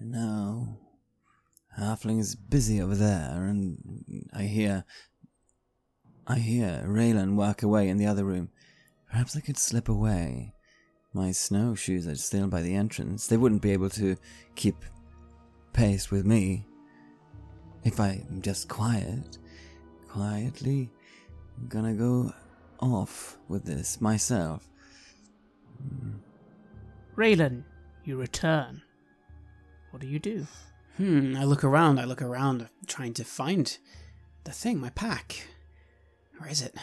No. Halfling is busy over there, and I hear. I hear Raylan work away in the other room. Perhaps I could slip away. My snowshoes are still by the entrance. They wouldn't be able to keep pace with me. If I'm just quiet, quietly, I'm gonna go off with this myself. Raylan, you return. What do you do? Hmm, I look around, I look around, trying to find the thing, my pack. Where is it?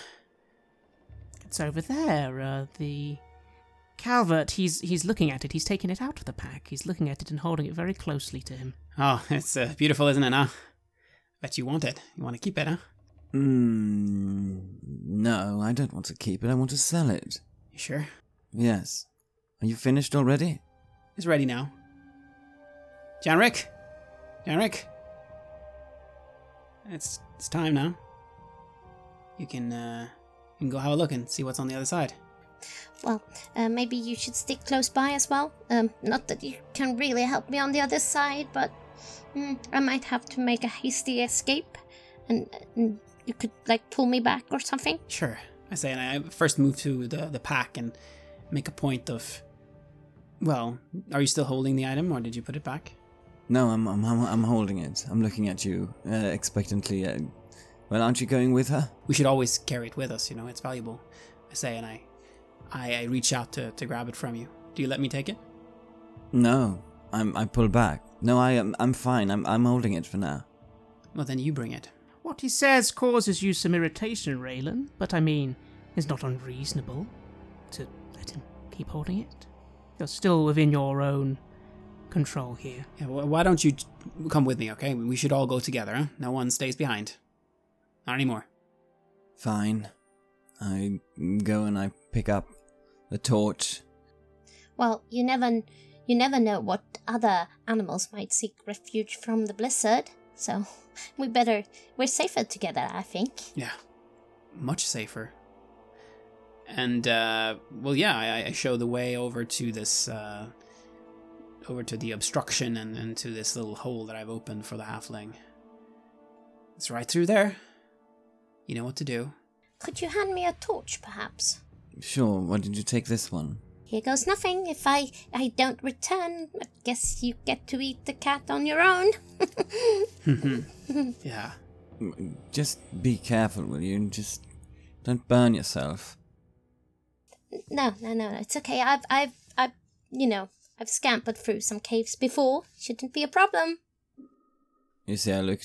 It's over there. Uh, the Calvert. He's he's looking at it. He's taking it out of the pack. He's looking at it and holding it very closely to him. Oh, it's uh, beautiful, isn't it, huh? Bet you want it. You want to keep it, huh? Hmm. No, I don't want to keep it. I want to sell it. You sure? Yes. Are you finished already? It's ready now. Janrik? Janrik? It's, it's time now. You can, uh, you can go have a look and see what's on the other side. Well, uh, maybe you should stick close by as well. Um, not that you can really help me on the other side, but mm, I might have to make a hasty escape, and, and you could like pull me back or something. Sure. I say, and I first move to the, the pack and make a point of. Well, are you still holding the item or did you put it back? No, I'm I'm I'm, I'm holding it. I'm looking at you uh, expectantly. Uh, well, aren't you going with her? We should always carry it with us, you know, it's valuable. I say, and I, I, I reach out to, to grab it from you. Do you let me take it? No, I'm I pull back. No, I am I'm fine. I'm I'm holding it for now. Well, then you bring it. What he says causes you some irritation, Raylan, but I mean, it's not unreasonable to let him keep holding it. You're still within your own control here. Yeah, wh- why don't you come with me, okay? We should all go together, huh? No one stays behind. Not anymore. Fine. I go and I pick up the torch. Well, you never, you never know what other animals might seek refuge from the blizzard. So [laughs] we better, we're safer together, I think. Yeah, much safer. And uh, well, yeah, I, I show the way over to this, uh, over to the obstruction and, and to this little hole that I've opened for the halfling. It's right through there. You know what to do. Could you hand me a torch, perhaps? Sure. Why did you take this one? Here goes nothing. If I I don't return, I guess you get to eat the cat on your own. [laughs] Yeah. Just be careful, will you? Just don't burn yourself. no, no, no, no. It's okay. I've I've I've you know I've scampered through some caves before. Shouldn't be a problem. You see, I look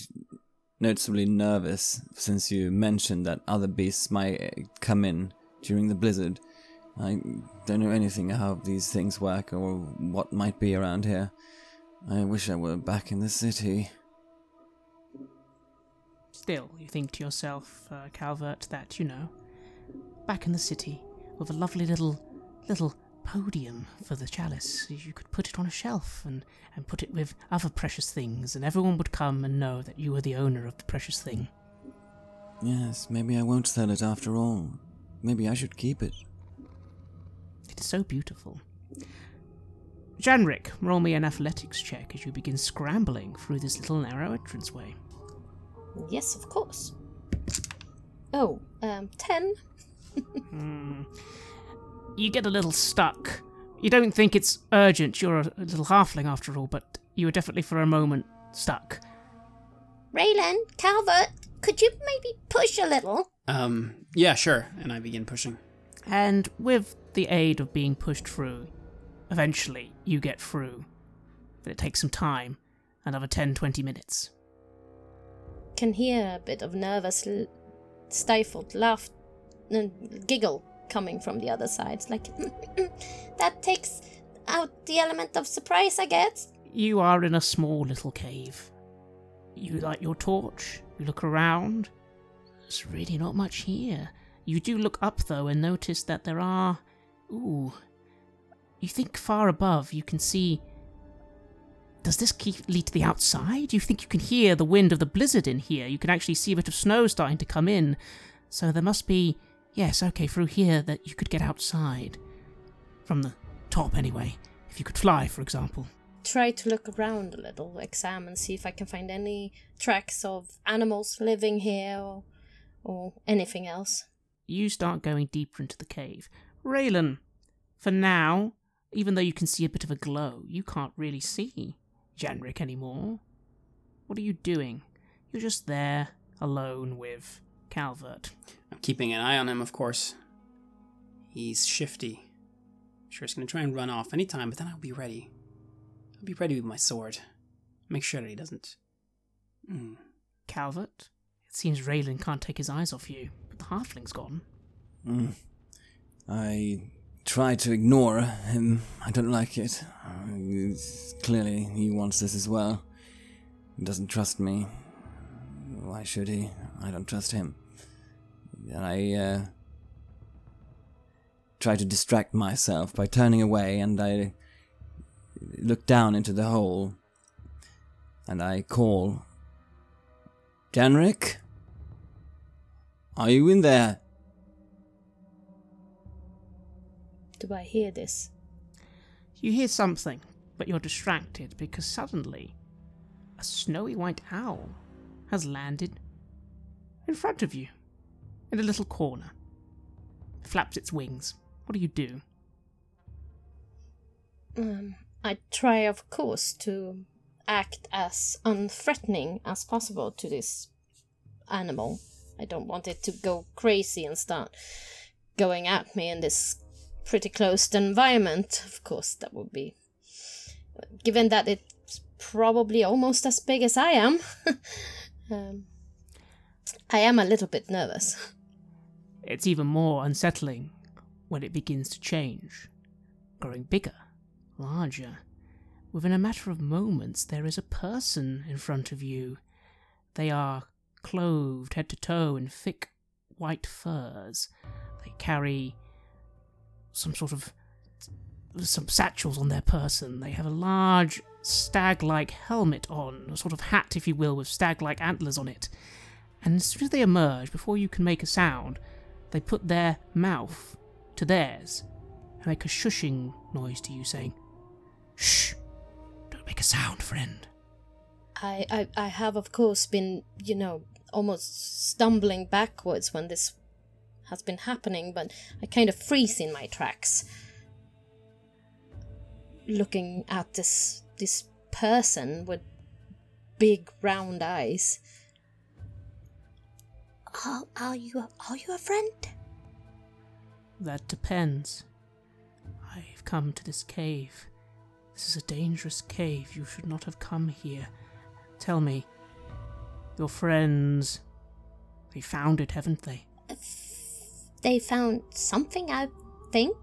noticeably nervous since you mentioned that other beasts might uh, come in during the blizzard. I don't know anything how these things work or what might be around here. I wish I were back in the city. Still, you think to yourself, uh, Calvert, that, you know, back in the city, with a lovely little, little podium for the chalice, you could put it on a shelf and, and put it with other precious things, and everyone would come and know that you were the owner of the precious thing. Yes, maybe I won't sell it after all. Maybe I should keep it. It is so beautiful. Janrik, roll me an athletics check as you begin scrambling through this little narrow entranceway. Yes, of course. Oh, um, ten. [laughs] Hmm. You get a little stuck. You don't think it's urgent. You're a, a little halfling after all, but you were definitely for a moment stuck. Raylan, Calvert, could you maybe push a little? Um, yeah, sure. And I begin pushing. And with the aid of being pushed through, eventually you get through. But it takes some time another 10 20 minutes. Can hear a bit of nervous, stifled laugh and giggle coming from the other side. Like, mm, mm, mm, that takes out the element of surprise, I guess. You are in a small little cave. You light your torch, you look around. There's really not much here. You do look up though and notice that there are. Ooh. You think far above you can see. Does this lead to the outside? You think you can hear the wind of the blizzard in here? You can actually see a bit of snow starting to come in. So there must be. Yes, okay, through here that you could get outside. From the top, anyway. If you could fly, for example. Try to look around a little, examine, see if I can find any tracks of animals living here or, or anything else. You start going deeper into the cave. Raylan, for now, even though you can see a bit of a glow, you can't really see Janrik anymore. What are you doing? You're just there, alone with Calvert. I'm keeping an eye on him, of course. He's shifty. Sure, he's gonna try and run off anytime, but then I'll be ready. I'll be ready with my sword. Make sure that he doesn't. Hmm. Calvert? It seems Raylan can't take his eyes off you, but the halfling's gone. Mm. I try to ignore him. I don't like it. It's- clearly, he wants this as well. He doesn't trust me. Why should he? I don't trust him. And I uh, try to distract myself by turning away, and I look down into the hole, and I call, Janrik, are you in there? Do I hear this? You hear something, but you're distracted because suddenly a snowy white owl has landed in front of you, in a little corner. It flaps its wings. What do you do? Um, I try, of course, to act as unthreatening as possible to this animal. I don't want it to go crazy and start going at me in this pretty closed environment. Of course, that would be. Given that it's probably almost as big as I am, [laughs] um, I am a little bit nervous. [laughs] It's even more unsettling when it begins to change, growing bigger, larger. Within a matter of moments, there is a person in front of you. They are clothed head to toe in thick white furs. They carry some sort of some satchels on their person. They have a large stag-like helmet on, a sort of hat, if you will, with stag-like antlers on it. And as soon as they emerge, before you can make a sound, they put their mouth to theirs and make a shushing noise to you, saying, Shh! Don't make a sound, friend. I, I, I have, of course, been, you know, almost stumbling backwards when this has been happening, but I kind of freeze in my tracks, looking at this this person with big round eyes. Are, are you are you a friend? That depends. I've come to this cave. This is a dangerous cave. You should not have come here. Tell me, your friends. They found it, haven't they? They found something, I think.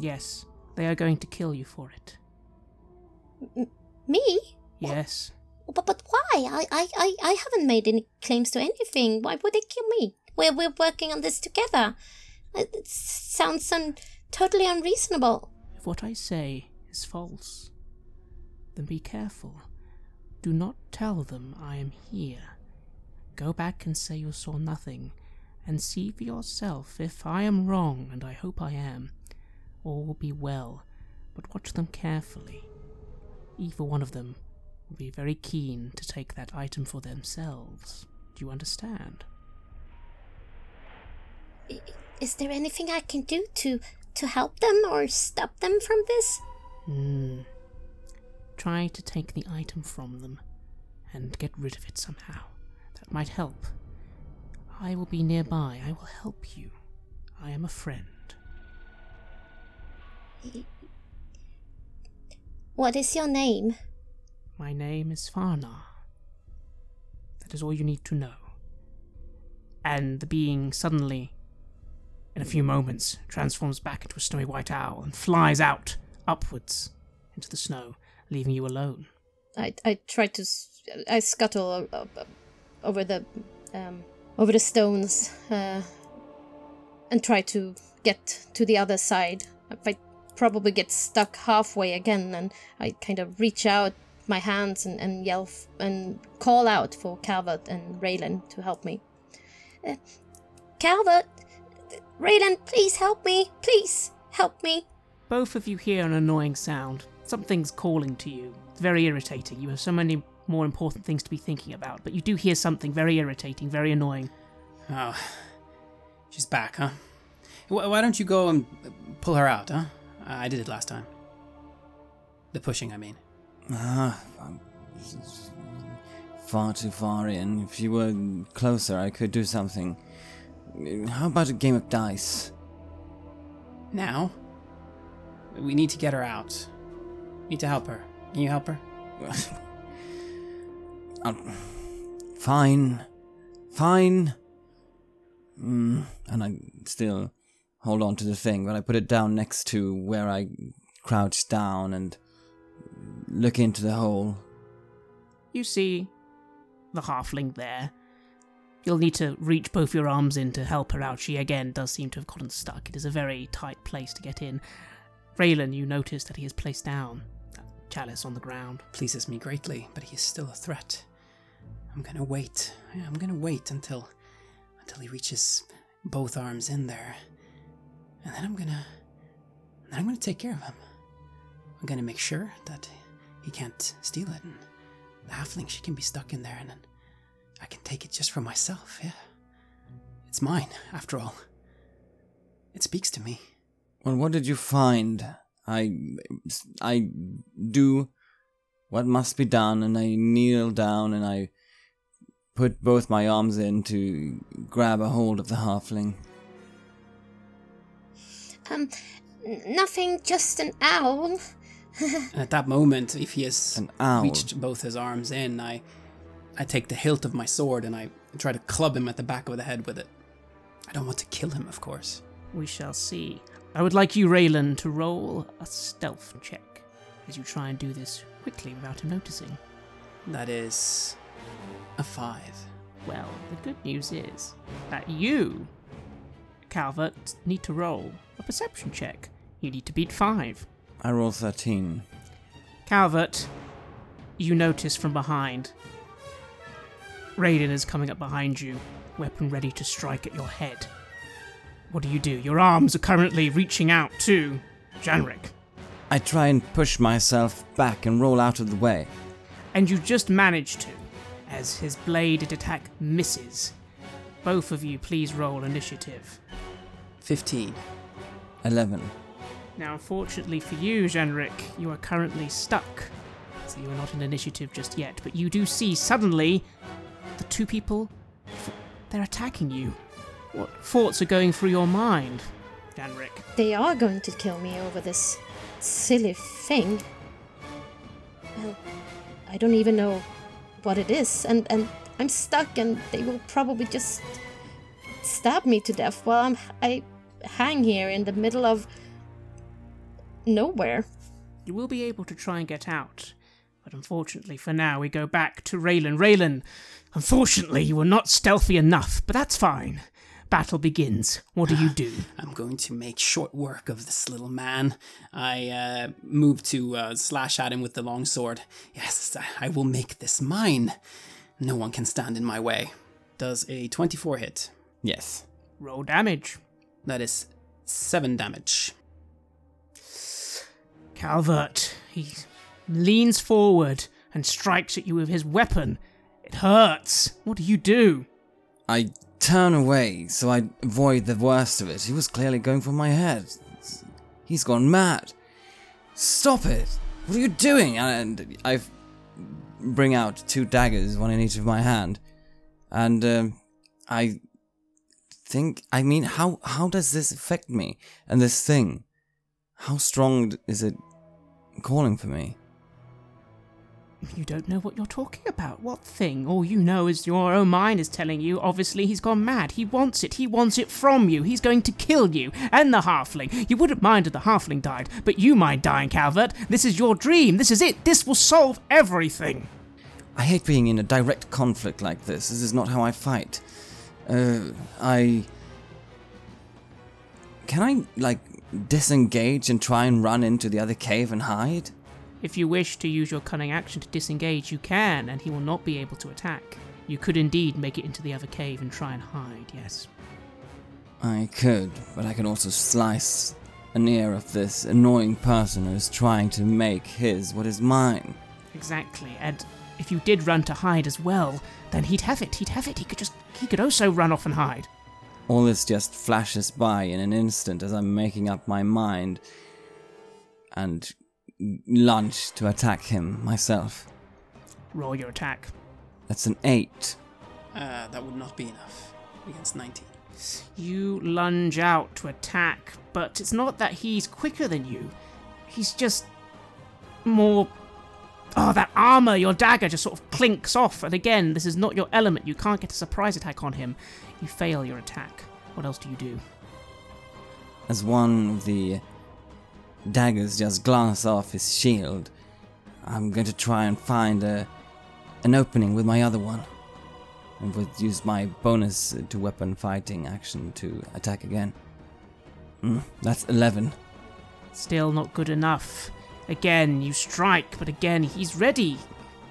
Yes. They are going to kill you for it. Me? Yes. But, but why? I, I, I, I haven't made any claims to anything. Why would they kill me? We're, we're working on this together. It, sounds un, totally unreasonable. If what I say is false, then be careful. Do not tell them I am here. Go back and say you saw nothing, and see for yourself if I am wrong, and I hope I am. All will be well, but watch them carefully. Either one of them will be very keen to take that item for themselves. Do you understand? Is there anything I can do to, to help them or stop them from this? Hmm. Try to take the item from them and get rid of it somehow. That might help. I will be nearby. I will help you. I am a friend. What is your name? My name is Farnar. That is all you need to know. And the being suddenly, in a few moments, transforms back into a snowy white owl and flies out upwards into the snow, leaving you alone. I I try to I scuttle over the um, over the stones uh, and try to get to the other side. I probably get stuck halfway again, and I kind of reach out my hands and, and yell f- and call out for Calvert and Raylan to help me. Uh, Calvert, Raylan, please help me! Please help me! Both of you hear an annoying sound. Something's calling to you. It's very irritating. You have so many more important things to be thinking about, but you do hear something very irritating, very annoying. Oh, she's back, huh? Why don't you go and pull her out, huh? I did it last time. The pushing, I mean. Ah, far too far in. If you were closer, I could do something. How about a game of dice? Now, we need to get her out. Need to help her. Can you help her? Uh, [laughs] fine. Fine. Mm, and I still hold on to the thing, but I put it down next to where I crouched down and look into the hole. You see the halfling there. You'll need to reach both your arms in to help her out. She again does seem to have gotten stuck. It is a very tight place to get in. Raylan, you notice that he has placed down that chalice on the ground. Pleases me greatly, but he is still a threat. I'm gonna wait. I'm gonna wait until until he reaches both arms in there. And then I'm gonna then I'm gonna take care of him. I'm gonna make sure that he can't steal it and the halfling she can be stuck in there and then I can take it just for myself, yeah. It's mine, after all. It speaks to me. Well, what did you find? I. I do what must be done, and I kneel down and I put both my arms in to grab a hold of the halfling. Um, nothing, just an owl. And [laughs] at that moment, if he has reached both his arms in, I I take the hilt of my sword and I try to club him at the back of the head with it. I don't want to kill him, of course. We shall see. I would like you, Raylan, to roll a stealth check as you try and do this quickly without him noticing. That is a five. Well, the good news is that you, Calvert, need to roll a perception check. You need to beat five. I roll 13. Calvert, you notice from behind. Raylan is coming up behind you, weapon ready to strike at your head. What do you do? Your arms are currently reaching out to Janrik, I try and push myself back and roll out of the way. and you just manage to, as his bladed attack misses. Both of you, please roll initiative. Fifteen. 11. Now, unfortunately for you, Janrik, you are currently stuck. So you are not in initiative just yet, but you do see suddenly the two people, they're attacking you. What thoughts are going through your mind, Janrik? They are going to kill me over this silly thing. Well, I don't even know what it is, and, and I'm stuck, and they will probably just stab me to death while I'm I hang here in the middle of nowhere. You will be able to try and get out, but unfortunately for now, we go back to Raylan. Raylan, unfortunately, you were not stealthy enough, but that's fine. Battle begins. What do you do? [sighs] I'm going to make short work of this little man. I uh, move to uh, slash at him with the long sword. Yes, I will make this mine. No one can stand in my way. Does a 24 hit? Yes. Roll damage. That is 7 damage. Calvert, he leans forward and strikes at you with his weapon. It hurts. What do you do? I turn away so I avoid the worst of it. He was clearly going for my head. He's gone mad. Stop it! What are you doing? And I bring out two daggers, one in each of my hand, and um, I think. I mean, how how does this affect me and this thing? How strong is it calling for me? You don't know what you're talking about. What thing? All you know is your own mind is telling you. Obviously, he's gone mad. He wants it. He wants it from you. He's going to kill you and the halfling. You wouldn't mind if the halfling died, but you mind dying, Calvert. This is your dream. This is it. This will solve everything. I hate being in a direct conflict like this. This is not how I fight. Uh, I. Can I, like, disengage and try and run into the other cave and hide? If you wish to use your cunning action to disengage, you can, and he will not be able to attack. You could indeed make it into the other cave and try and hide, yes. I could, but I can also slice an ear of this annoying person who is trying to make his what is mine. Exactly, and if you did run to hide as well, then he'd have it, he'd have it. He could just, he could also run off and hide. All this just flashes by in an instant as I'm making up my mind and lunge to attack him myself. Roll your attack. That's an 8. Uh, that would not be enough against 19. You lunge out to attack, but it's not that he's quicker than you. He's just more. Oh, that armor, your dagger just sort of clinks off, and again, this is not your element. You can't get a surprise attack on him. You fail your attack. What else do you do? As one of the daggers just glance off his shield, I'm going to try and find a, an opening with my other one. And would use my bonus two-weapon fighting action to attack again. Mm, that's 11. Still not good enough. Again, you strike, but again, he's ready.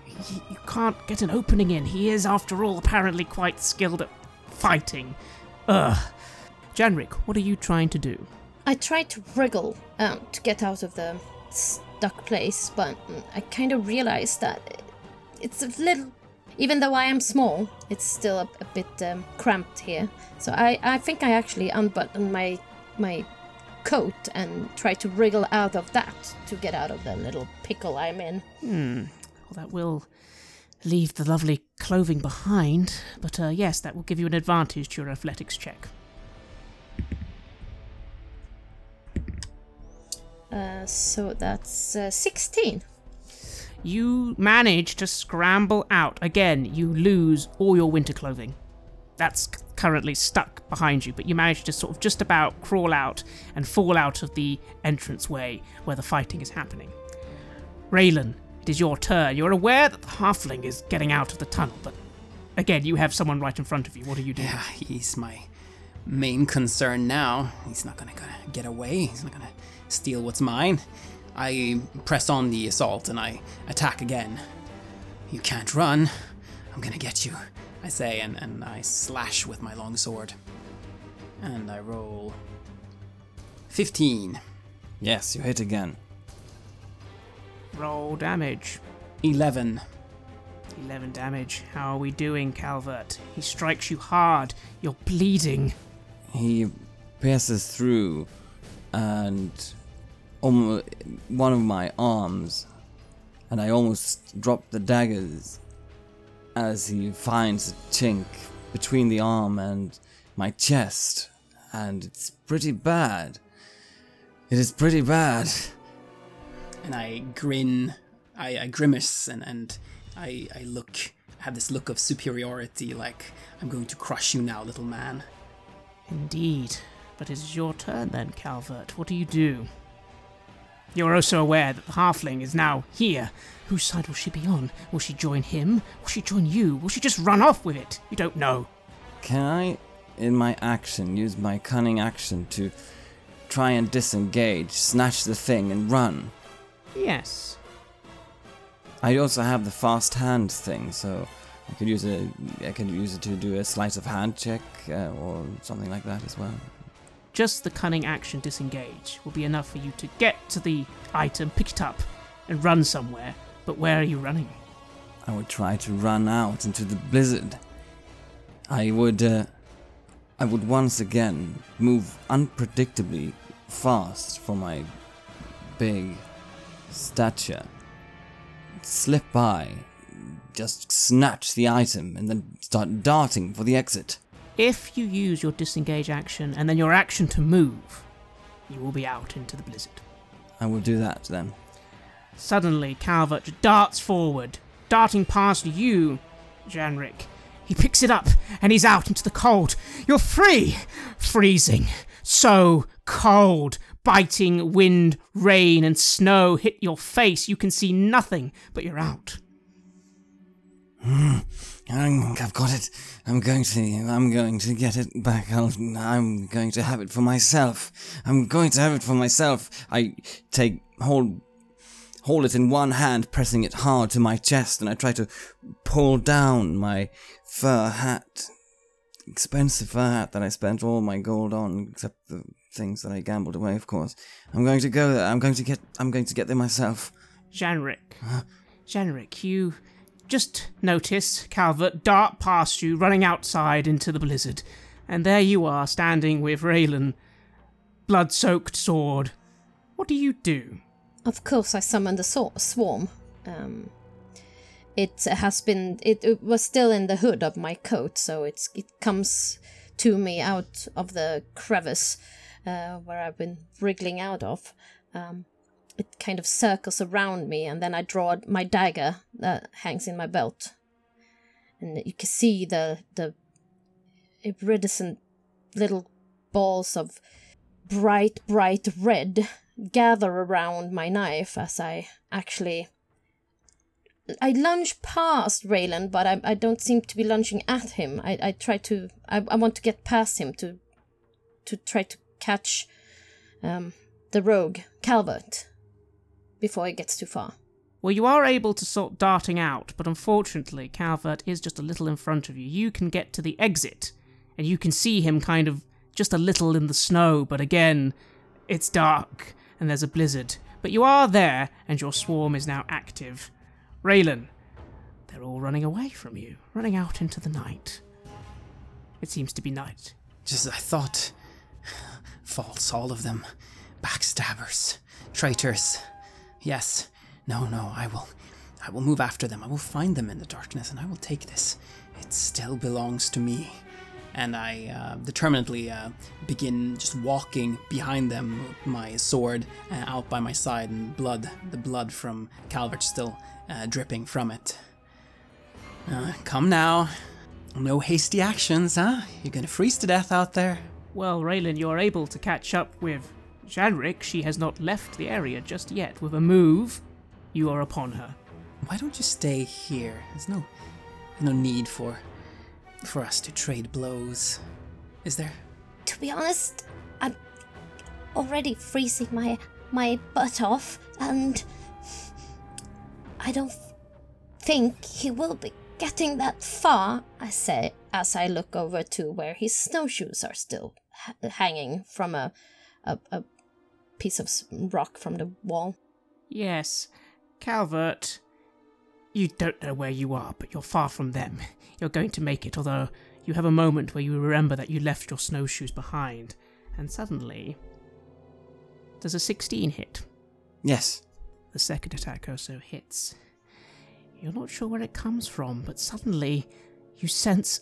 He, you can't get an opening in. He is, after all, apparently quite skilled at fighting. Ugh. Janrik, what are you trying to do? I tried to wriggle um, to get out of the stuck place, but mm, I kind of realized that it's a little. Even though I am small, it's still a, a bit um, cramped here. So I, I think I actually unbuttoned my my coat and tried to wriggle out of that to get out of the little pickle I'm in. Hmm. Well, that will leave the lovely clothing behind, but uh, yes, that will give you an advantage to your athletics check. Uh, so that's uh, 16. You manage to scramble out. Again, you lose all your winter clothing. That's currently stuck behind you, but you manage to sort of just about crawl out and fall out of the entranceway where the fighting is happening. Raylan, it is your turn. You're aware that the halfling is getting out of the tunnel, but again, you have someone right in front of you. What do you do? Yeah, he's my main concern now. He's not gonna, gonna get away. He's not gonna steal what's mine. I press on the assault and I attack again. You can't run. I'm gonna get you, I say, and, and I slash with my long sword. And I roll 15, Yes, you hit again. Roll damage. 11. 11 damage. How are we doing, Calvert? He strikes you hard. You're bleeding. He pierces through and almo- one of my arms, and I almost drop the daggers as he finds a chink between the arm and my chest, and it's pretty bad. It is pretty bad. And I grin, I, I grimace, and, and I, I look, have this look of superiority, like I'm going to crush you now, little man. Indeed. But it is your turn then, Calvert. What do you do? You're also aware that the halfling is now here. Whose side will she be on? Will she join him? Will she join you? Will she just run off with it? You don't know. Can I, in my action, use my cunning action to try and disengage, snatch the thing, and run? Yes. I also have the fast hand thing, so I could use it. I could use it to do a sleight of hand check uh, or something like that as well. Just the cunning action disengage will be enough for you to get to the item, pick it up, and run somewhere. But where are you running? I would try to run out into the blizzard. I would. Uh, I would once again move unpredictably fast for my big stature. Slip by, just snatch the item, and then start darting for the exit. If you use your disengage action and then your action to move, you will be out into the blizzard. I will do that then. Suddenly, Calvert darts forward, darting past you, Janrik. He picks it up and he's out into the cold. You're free! Freezing. So cold. Biting wind, rain, and snow hit your face. You can see nothing, but you're out. Hmm. I'm, I've got it. I'm going to. I'm going to get it back. I'll, I'm going to have it for myself. I'm going to have it for myself. I take hold, hold it in one hand, pressing it hard to my chest, and I try to pull down my fur hat, expensive fur hat that I spent all my gold on, except the things that I gambled away, of course. I'm going to go there. I'm going to get. I'm going to get there myself. Janrik. Janrik, you just notice Calvert dart past you, running outside into the blizzard. And there you are, standing with Raylan, blood soaked sword. What do you do? Of course, I summoned the sw- swarm. Um, it has been. It, it was still in the hood of my coat, so it's it comes to me out of the crevice uh, where I've been wriggling out of. Um, it kind of circles around me, and then I draw my dagger that hangs in my belt, and you can see the the iridescent little balls of bright, bright red gather around my knife as I actually. I lunge past Raylan, but I, I don't seem to be lunging at him. I, I try to. I, I want to get past him to to try to catch um, the rogue, Calvert, before it gets too far. Well, you are able to sort darting out, but unfortunately, Calvert is just a little in front of you. You can get to the exit, and you can see him kind of just a little in the snow, but again, it's dark and there's a blizzard. But you are there, and your swarm is now active. Raylan, they're all running away from you, running out into the night. It seems to be night. Just as I thought. False, all of them. Backstabbers. Traitors. Yes. No, no, I will. I will move after them. I will find them in the darkness, and I will take this. It still belongs to me. And I uh, determinedly uh, begin just walking behind them, my sword uh, out by my side, and blood, the blood from Calvert still uh, dripping from it. Uh, come now. No hasty actions, huh? You're gonna freeze to death out there. Well, Raylan, you're able to catch up with Janrik. She has not left the area just yet. With a move, you are upon her. Why don't you stay here? There's no, no need for, for us to trade blows. Is there? To be honest, I'm already freezing my my butt off, and I don't think he will be getting that far. I say as I look over to where his snowshoes are still ha- hanging from a, a a piece of rock from the wall. Yes, Calvert, you don't know where you are, but you're far from them. You're going to make it, although you have a moment where you remember that you left your snowshoes behind, and suddenly. Does a 16 hit? Yes. The second attack also hits. You're not sure where it comes from, but suddenly you sense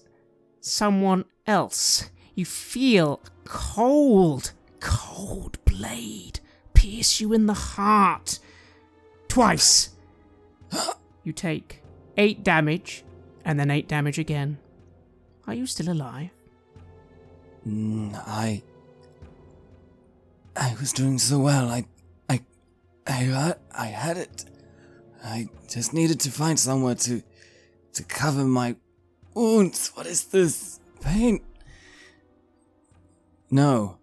someone else. You feel cold, cold blade pierce you in the heart. Twice. [gasps] you take eight damage, and then eight damage again. Are you still alive? Mm, I. I was doing so well. I. I. I had, I had it. I just needed to find somewhere to. to cover my wounds. What is this? Pain? No.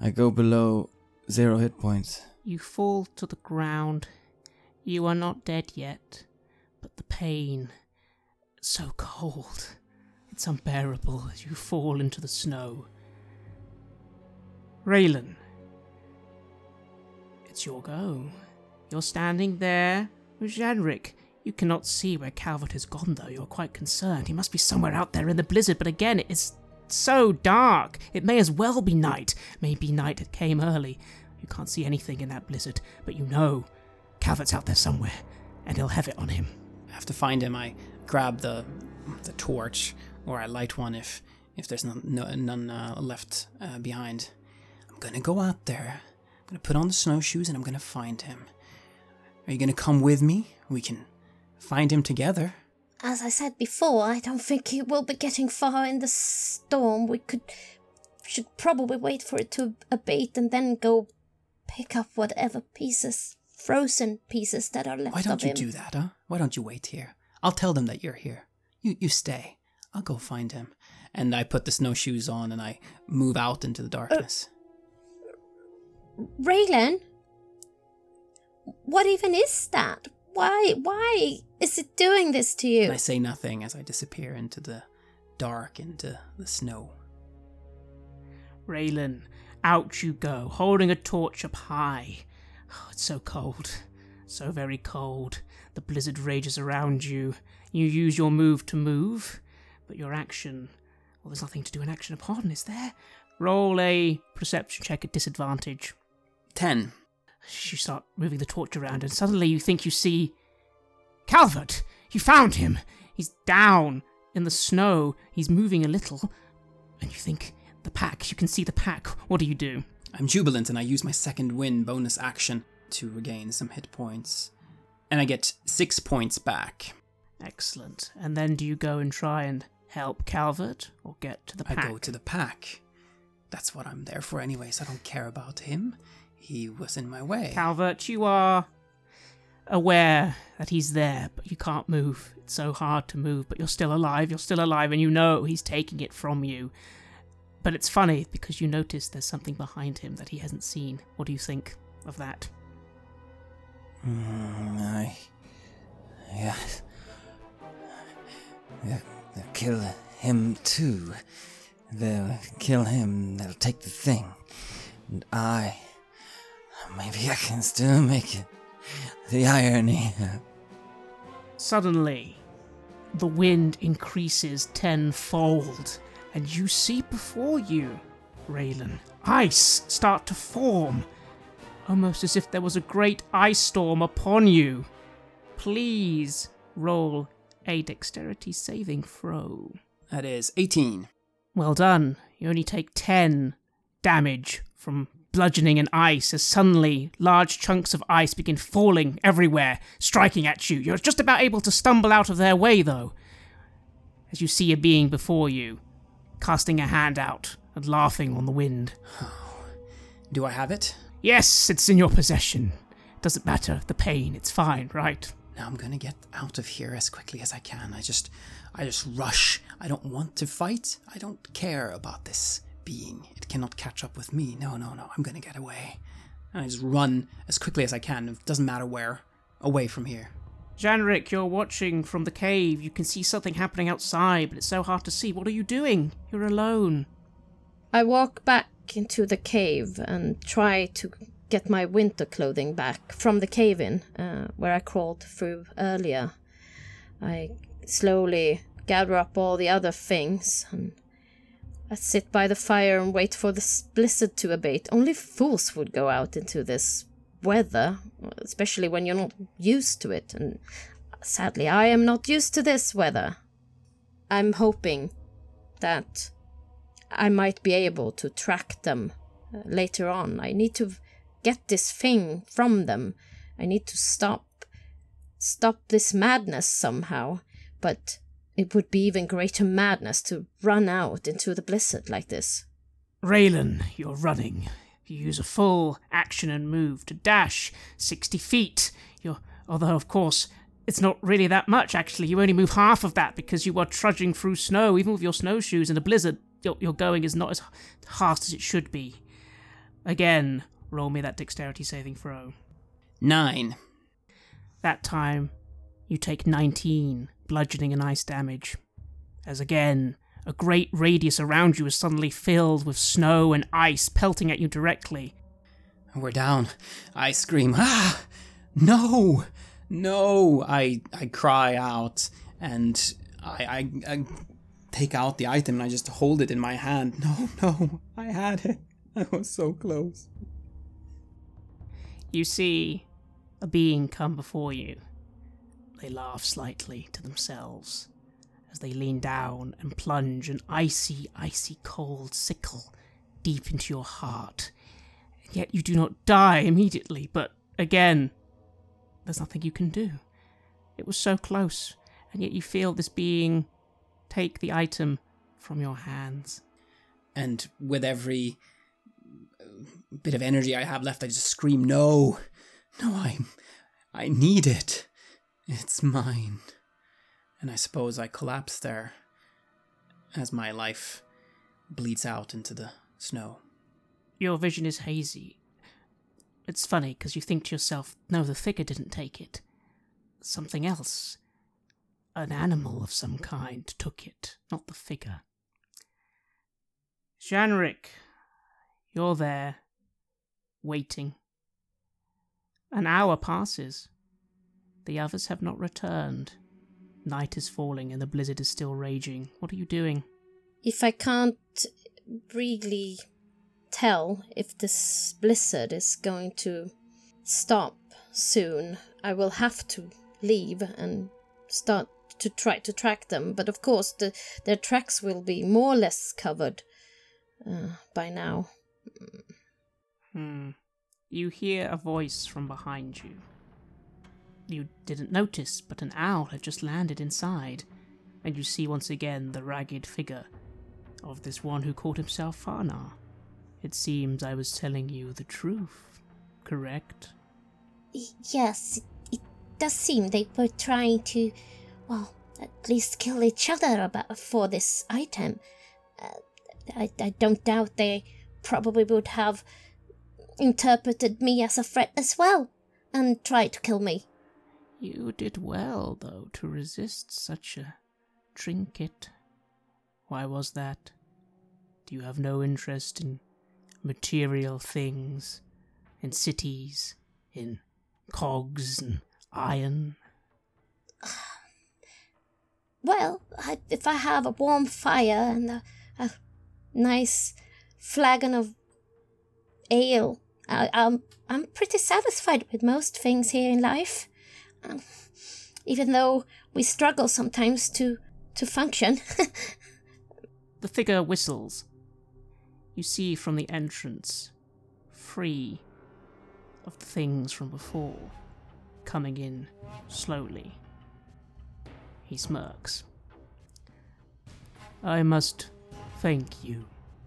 I go below zero hit points. You fall to the ground. You are not dead yet, but the pain. So cold. It's unbearable as you fall into the snow. Raylan, it's your go. You're standing there with Janrik. You cannot see where Calvert has gone, though. You're quite concerned. He must be somewhere out there in the blizzard, but again, it so dark. It may as well be night. Maybe night came early. You can't see anything in that blizzard, but you know Calvert's out there somewhere, and he'll have it on him. I have to find him. I grab the the torch, or I light one if if there's none, no, none uh, left uh, behind. I'm gonna go out there. I'm gonna put on the snowshoes and I'm gonna find him. Are you gonna come with me? We can find him together. As I said before, I don't [laughs] think he will be getting far in the storm. We could should probably wait for it to abate and then go pick up whatever pieces, frozen pieces that are left Why don't of you him. do that, huh? Why don't you wait here? I'll tell them that you're here. You you stay. I'll go find him. And I put the snowshoes on and I move out into the uh, darkness. Raylan, what even is that? Why why is it doing this to you? And I say nothing as I disappear into the dark, into the snow. Raylan, out you go, holding a torch up high. Oh, it's so cold. So very cold. The blizzard rages around you. You use your move to move, but your action. Well, there's nothing to do an action upon, is there? Roll a perception check at disadvantage. Ten. You start moving the torch around, and suddenly you think you see. Calvert! You found him! He's down in the snow. He's moving a little. And you think, the pack. You can see the pack. What do you do? I'm jubilant and I use my second wind bonus action to regain some hit points. And I get six points back. Excellent. And then do you go and try and help Calvert or get to the pack? I go to the pack. That's what I'm there for, anyways. I don't care about him. He was in my way. Calvert, you are aware that he's there, but you can't move. It's so hard to move, but you're still alive. You're still alive, and you know he's taking it from you. But it's funny because you notice there's something behind him that he hasn't seen. What do you think of that? Mm, I. Yeah. They'll, they'll kill him too. They'll kill him, they'll take the thing. And I. Maybe I can still make it. The irony. Suddenly, the wind increases tenfold, and you see before you, Raylan, ice start to form, almost as if there was a great ice storm upon you. Please roll a dexterity saving throw. That is 18. Well done. You only take 10 damage from bludgeoning and ice as suddenly large chunks of ice begin falling everywhere, striking at you. You're just about able to stumble out of their way, though, as you see a being before you, casting a hand out and laughing on the wind. Do I have it? Yes, it's in your possession. Doesn't matter, the pain, it's fine, right? Now I'm gonna get out of here as quickly as I can. I just. I just rush. I don't want to fight. I don't care about this being. It cannot catch up with me. No, no, no. I'm gonna get away. And I just run as quickly as I can. It doesn't matter where. Away from here. Janrik, you're watching from the cave. You can see something happening outside, but it's so hard to see. What are you doing? You're alone. I walk back into the cave and try to get my winter clothing back from the cave in uh, where I crawled through earlier. I slowly gather up all the other things and I sit by the fire and wait for the blizzard to abate. Only fools would go out into this weather, especially when you're not used to it. And sadly, I am not used to this weather. I'm hoping that I might be able to track them uh, later on. I need to get this thing from them. I need to stop stop this madness somehow. But it would be even greater madness to run out into the blizzard like this. Raylan, you're running. You use a full action and move to dash 60 feet. You're, although, of course, it's not really that much, actually. You only move half of that because you are trudging through snow. Even with your snowshoes in a blizzard, your, your going is not as fast as it should be. Again, roll me that dexterity saving throw. Nine. That time, you take 19 bludgeoning and ice damage. As again, a great radius around you is suddenly filled with snow and ice pelting at you directly. We're down. I scream, ah! No! No! I, I cry out and I, I, I take out the item and I just hold it in my hand. [laughs] No, no, I had it. [laughs] I was so close. You see a being come before you. They laugh slightly to themselves as they lean down and plunge an icy, icy cold sickle deep into your heart. And yet you do not die immediately, but again, there's nothing you can do. It was so close, and yet you feel this being take the item from your hands. And with every uh, bit of energy I have left, I just scream, "No, no! I, I need it. It's mine." And I suppose I collapse there as my life bleeds out into the snow. Your vision is hazy. It's funny because you think to yourself, no, the figure didn't take it. Something else. An animal of some kind took it, not the figure. Janrik, you're there, waiting. An hour passes. The others have not returned. Night is falling and the blizzard is still raging. What are you doing? If I can't really tell if this blizzard is going to stop soon, I will have to leave and start to try to track them. But of course, the, their tracks will be more or less covered uh, by now. Hmm. You hear a voice from behind you. You didn't notice, but an owl had just landed inside, and you see once again the ragged figure of this one who called himself Farnar. It seems I was telling you the truth, correct? Yes, it, does seem they were trying to, well, at least kill each other about for this item. Uh, I, I don't doubt they probably would have interpreted me as a threat as well and tried to kill me. You did well, though, to resist such a trinket. Why was that? Do you have no interest in material things, in cities, in cogs and iron? [sighs] Well, I, if I have a warm fire and a, a nice flagon of ale, I, I'm I'm pretty satisfied with most things here in life. [laughs] Even though we struggle sometimes to to function. [laughs] The figure whistles. You see from the entrance, free of the things from before, coming in slowly. He smirks. I must thank you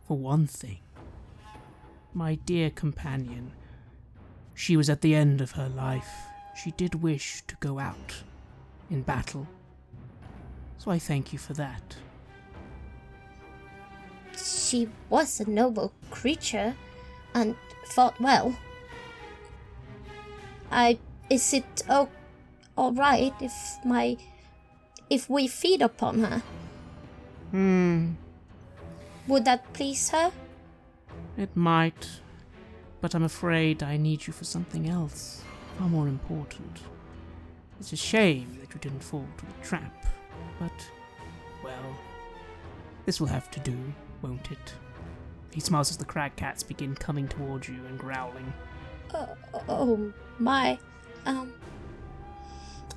for one thing. My dear companion, she was at the end of her life. She did wish to go out in battle. So I thank you for that. she was a noble creature and fought well. I is it oh, all right if my if we feed upon her? Hmm, Would that please her? it might, but I'm afraid I need you for something else, far more important. It's a shame that you didn't fall to the trap, but, well, this will have to do, won't it? He smiles as the crag cats begin coming towards you and growling. Uh, oh my. Um.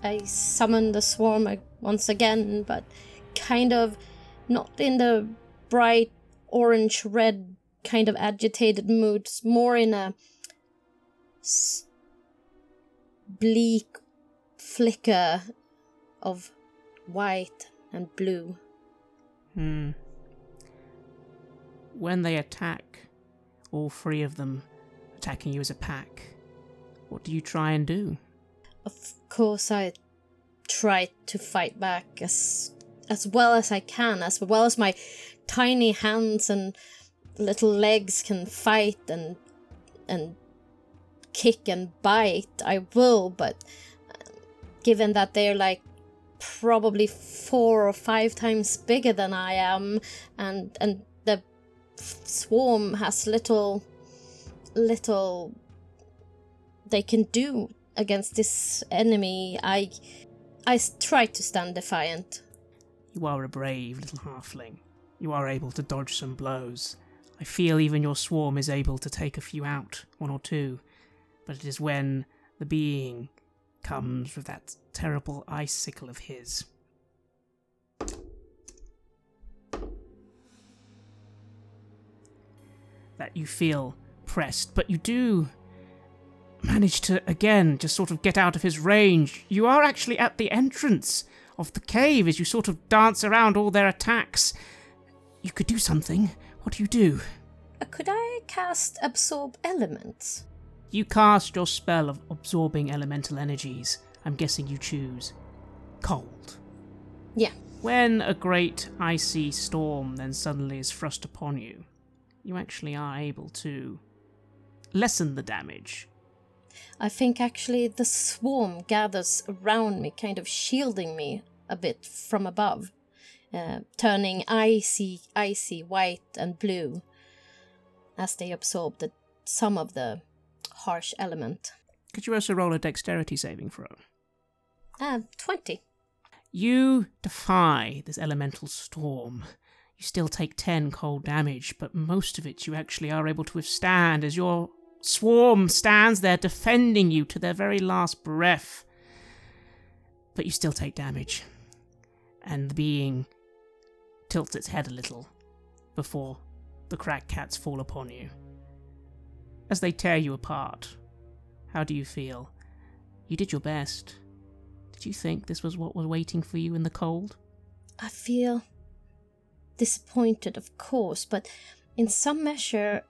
I summon the swarm once again, but kind of not in the bright orange red kind of agitated moods, more in a bleak flicker of white and blue. Hmm. When they attack, all three of them attacking you as a pack, what do you try and do? Of course, I try to fight back as as well as I can, as well as my tiny hands and little legs can fight and and kick and bite. I will, but um, given that they're like probably four or five times bigger than I am, and and the swarm has little little they can do against this enemy, I I try to stand defiant. You are a brave little halfling. You are able to dodge some blows. I feel even your swarm is able to take a few out, one or two but it is when the being comes mm. with that terrible icicle of his. That you feel pressed, but you do manage to again just sort of get out of his range. You are actually at the entrance of the cave as you sort of dance around all their attacks. You could do something. What do you do? Uh, could I cast Absorb Elements? You cast your spell of absorbing elemental energies. I'm guessing you choose cold. Yeah. When a great icy storm then suddenly is thrust upon you, you actually are able to lessen the damage. I think actually the swarm gathers around me, kind of shielding me a bit from above, uh, turning icy, icy white and blue as they absorb the, some of the harsh element. Could you also roll a dexterity saving throw? Uh, 20. You defy this elemental storm. You still take 10 cold damage, but most of it you actually are able to withstand as your swarm stands there defending you to their very last breath. But you still take damage. And the being tilts its head a little before the crag cats fall upon you. As they tear you apart, how do you feel? You did your best. Did you think this was what was waiting for you in the cold? I feel disappointed, of course, but in some measure,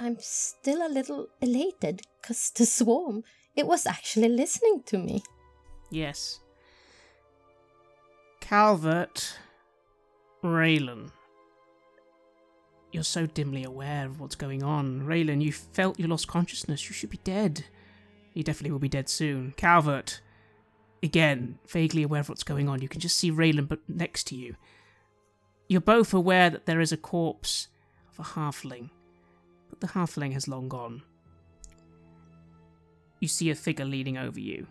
I'm still a little elated because the swarm, it was actually listening to me. Yes. Calvert, Raylan. You're so dimly aware of what's going on. Raylan, you felt you lost consciousness. You should be dead. You definitely will be dead soon. Calvert, again, vaguely aware of what's going on. You can just see Raylan but next to you. You're both aware that there is a corpse of a halfling, but the halfling has long gone. You see a figure leaning over you.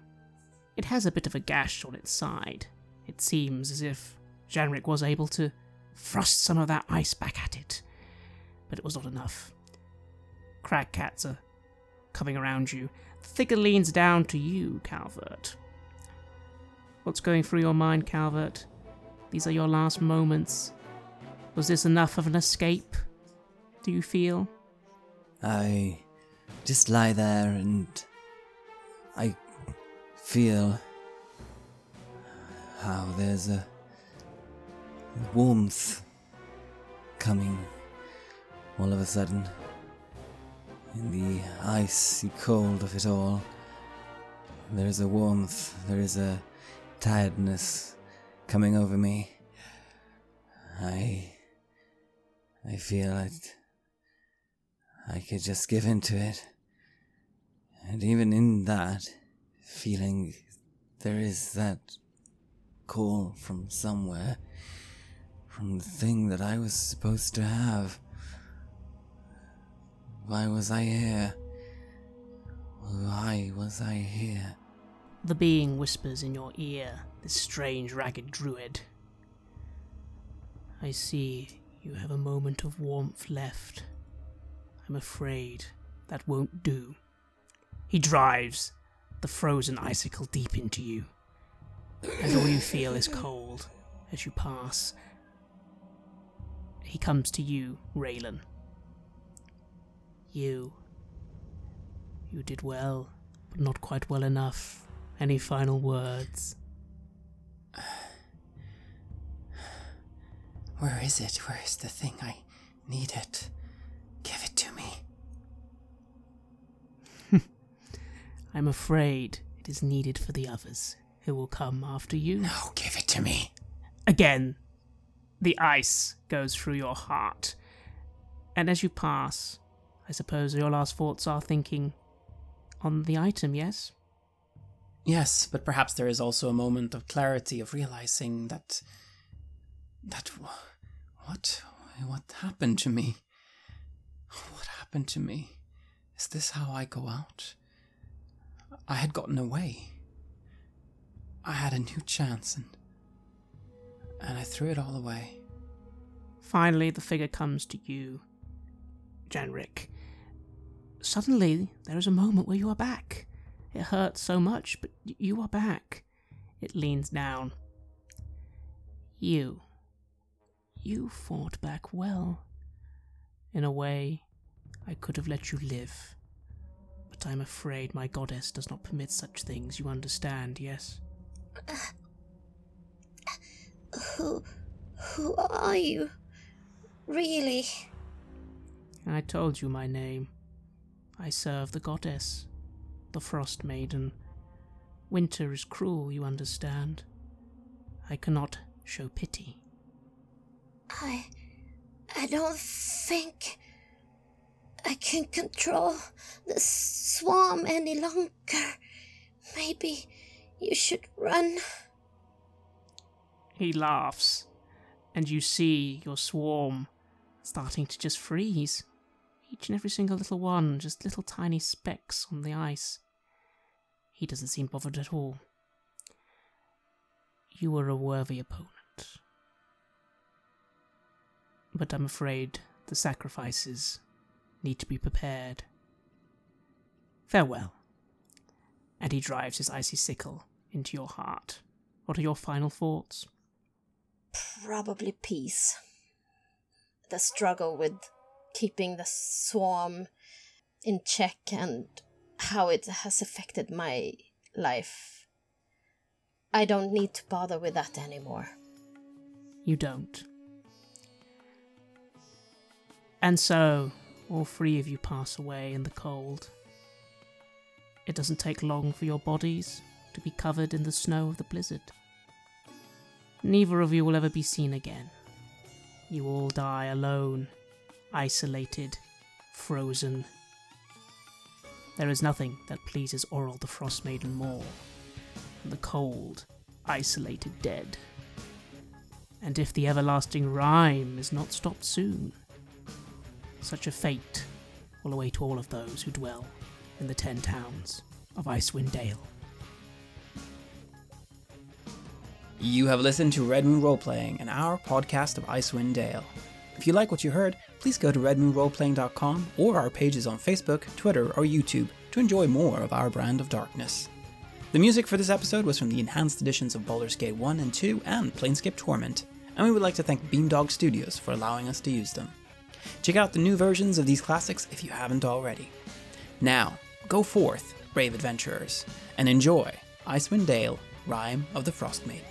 It has a bit of a gash on its side. It seems as if Janrik was able to thrust some of that ice back at it, but it was not enough. Crag cats are coming around you. The figure leans down to you, Calvert. What's going through your mind, Calvert? These are your last moments. Was this enough of an escape? Do you feel? I just lie there and I feel how there's a warmth coming all of a sudden in the icy cold of it all. There is a warmth, there is a tiredness coming over me. I. I feel it. I could just give in to it. And even in that feeling, there is that call from somewhere, from the thing that I was supposed to have. Why was I here? Why was I here? The being whispers in your ear, this strange, ragged druid. I see you have a moment of warmth left. I'm afraid that won't do. He drives the frozen icicle deep into you, and all you feel is cold as you pass. He comes to you, Raylan. You. You did well, but not quite well enough. Any final words? [sighs] Where is it? Where is the thing? I need it. Give it to me. [laughs] I'm afraid it is needed for the others who will come after you. No, give it to me. Again, the ice goes through your heart. And as you pass, I suppose your last thoughts are thinking on the item, yes? Yes, but perhaps there is also a moment of clarity of realizing that. that. what. what happened to me? What happened to me? Is this how I go out? I had gotten away. I had a new chance and. and I threw it all away. Finally, the figure comes to you, Janrik. Suddenly, there is a moment where you are back. It hurts so much, but you are back. It leans down. You. You fought back well. In a way, I could have let you live. But I'm afraid my goddess does not permit such things, you understand, yes? Who. who are you? Really? I told you my name. I serve the goddess, the Frost Maiden. Winter is cruel, you understand. I cannot show pity. I. I don't think. I can control the swarm any longer. Maybe you should run. He laughs, and you see your swarm starting to just freeze. Each and every single little one, just little tiny specks on the ice. He doesn't seem bothered at all. You were a worthy opponent. But I'm afraid the sacrifices need to be prepared. Farewell. And he drives his icy sickle into your heart. What are your final thoughts? Probably peace. The struggle with keeping the swarm in check and how it has affected my life. I don't need to bother with that anymore. You don't. And so, all three of you pass away in the cold. It doesn't take long for your bodies to be covered in the snow of the blizzard. Neither of you will ever be seen again. You all die alone, isolated, frozen. There is nothing that pleases Auril the Frost Maiden more than the cold, isolated dead. And if the everlasting rime is not stopped soon, such a fate will await all of those who dwell in the ten towns of Icewind Dale. You have listened to Red Roleplaying, an hour podcast of Icewind Dale. If you like what you heard, please go to redmoonroleplaying.com or our pages on Facebook, Twitter, or YouTube to enjoy more of our brand of darkness. The music for this episode was from the enhanced editions of Baldur's Gate 1 and 2 and Planescape Torment, and we would like to thank Beamdog Studios for allowing us to use them. Check out the new versions of these classics if you haven't already. Now, go forth, brave adventurers, and enjoy Icewind Dale, Rime of the Frost Maiden.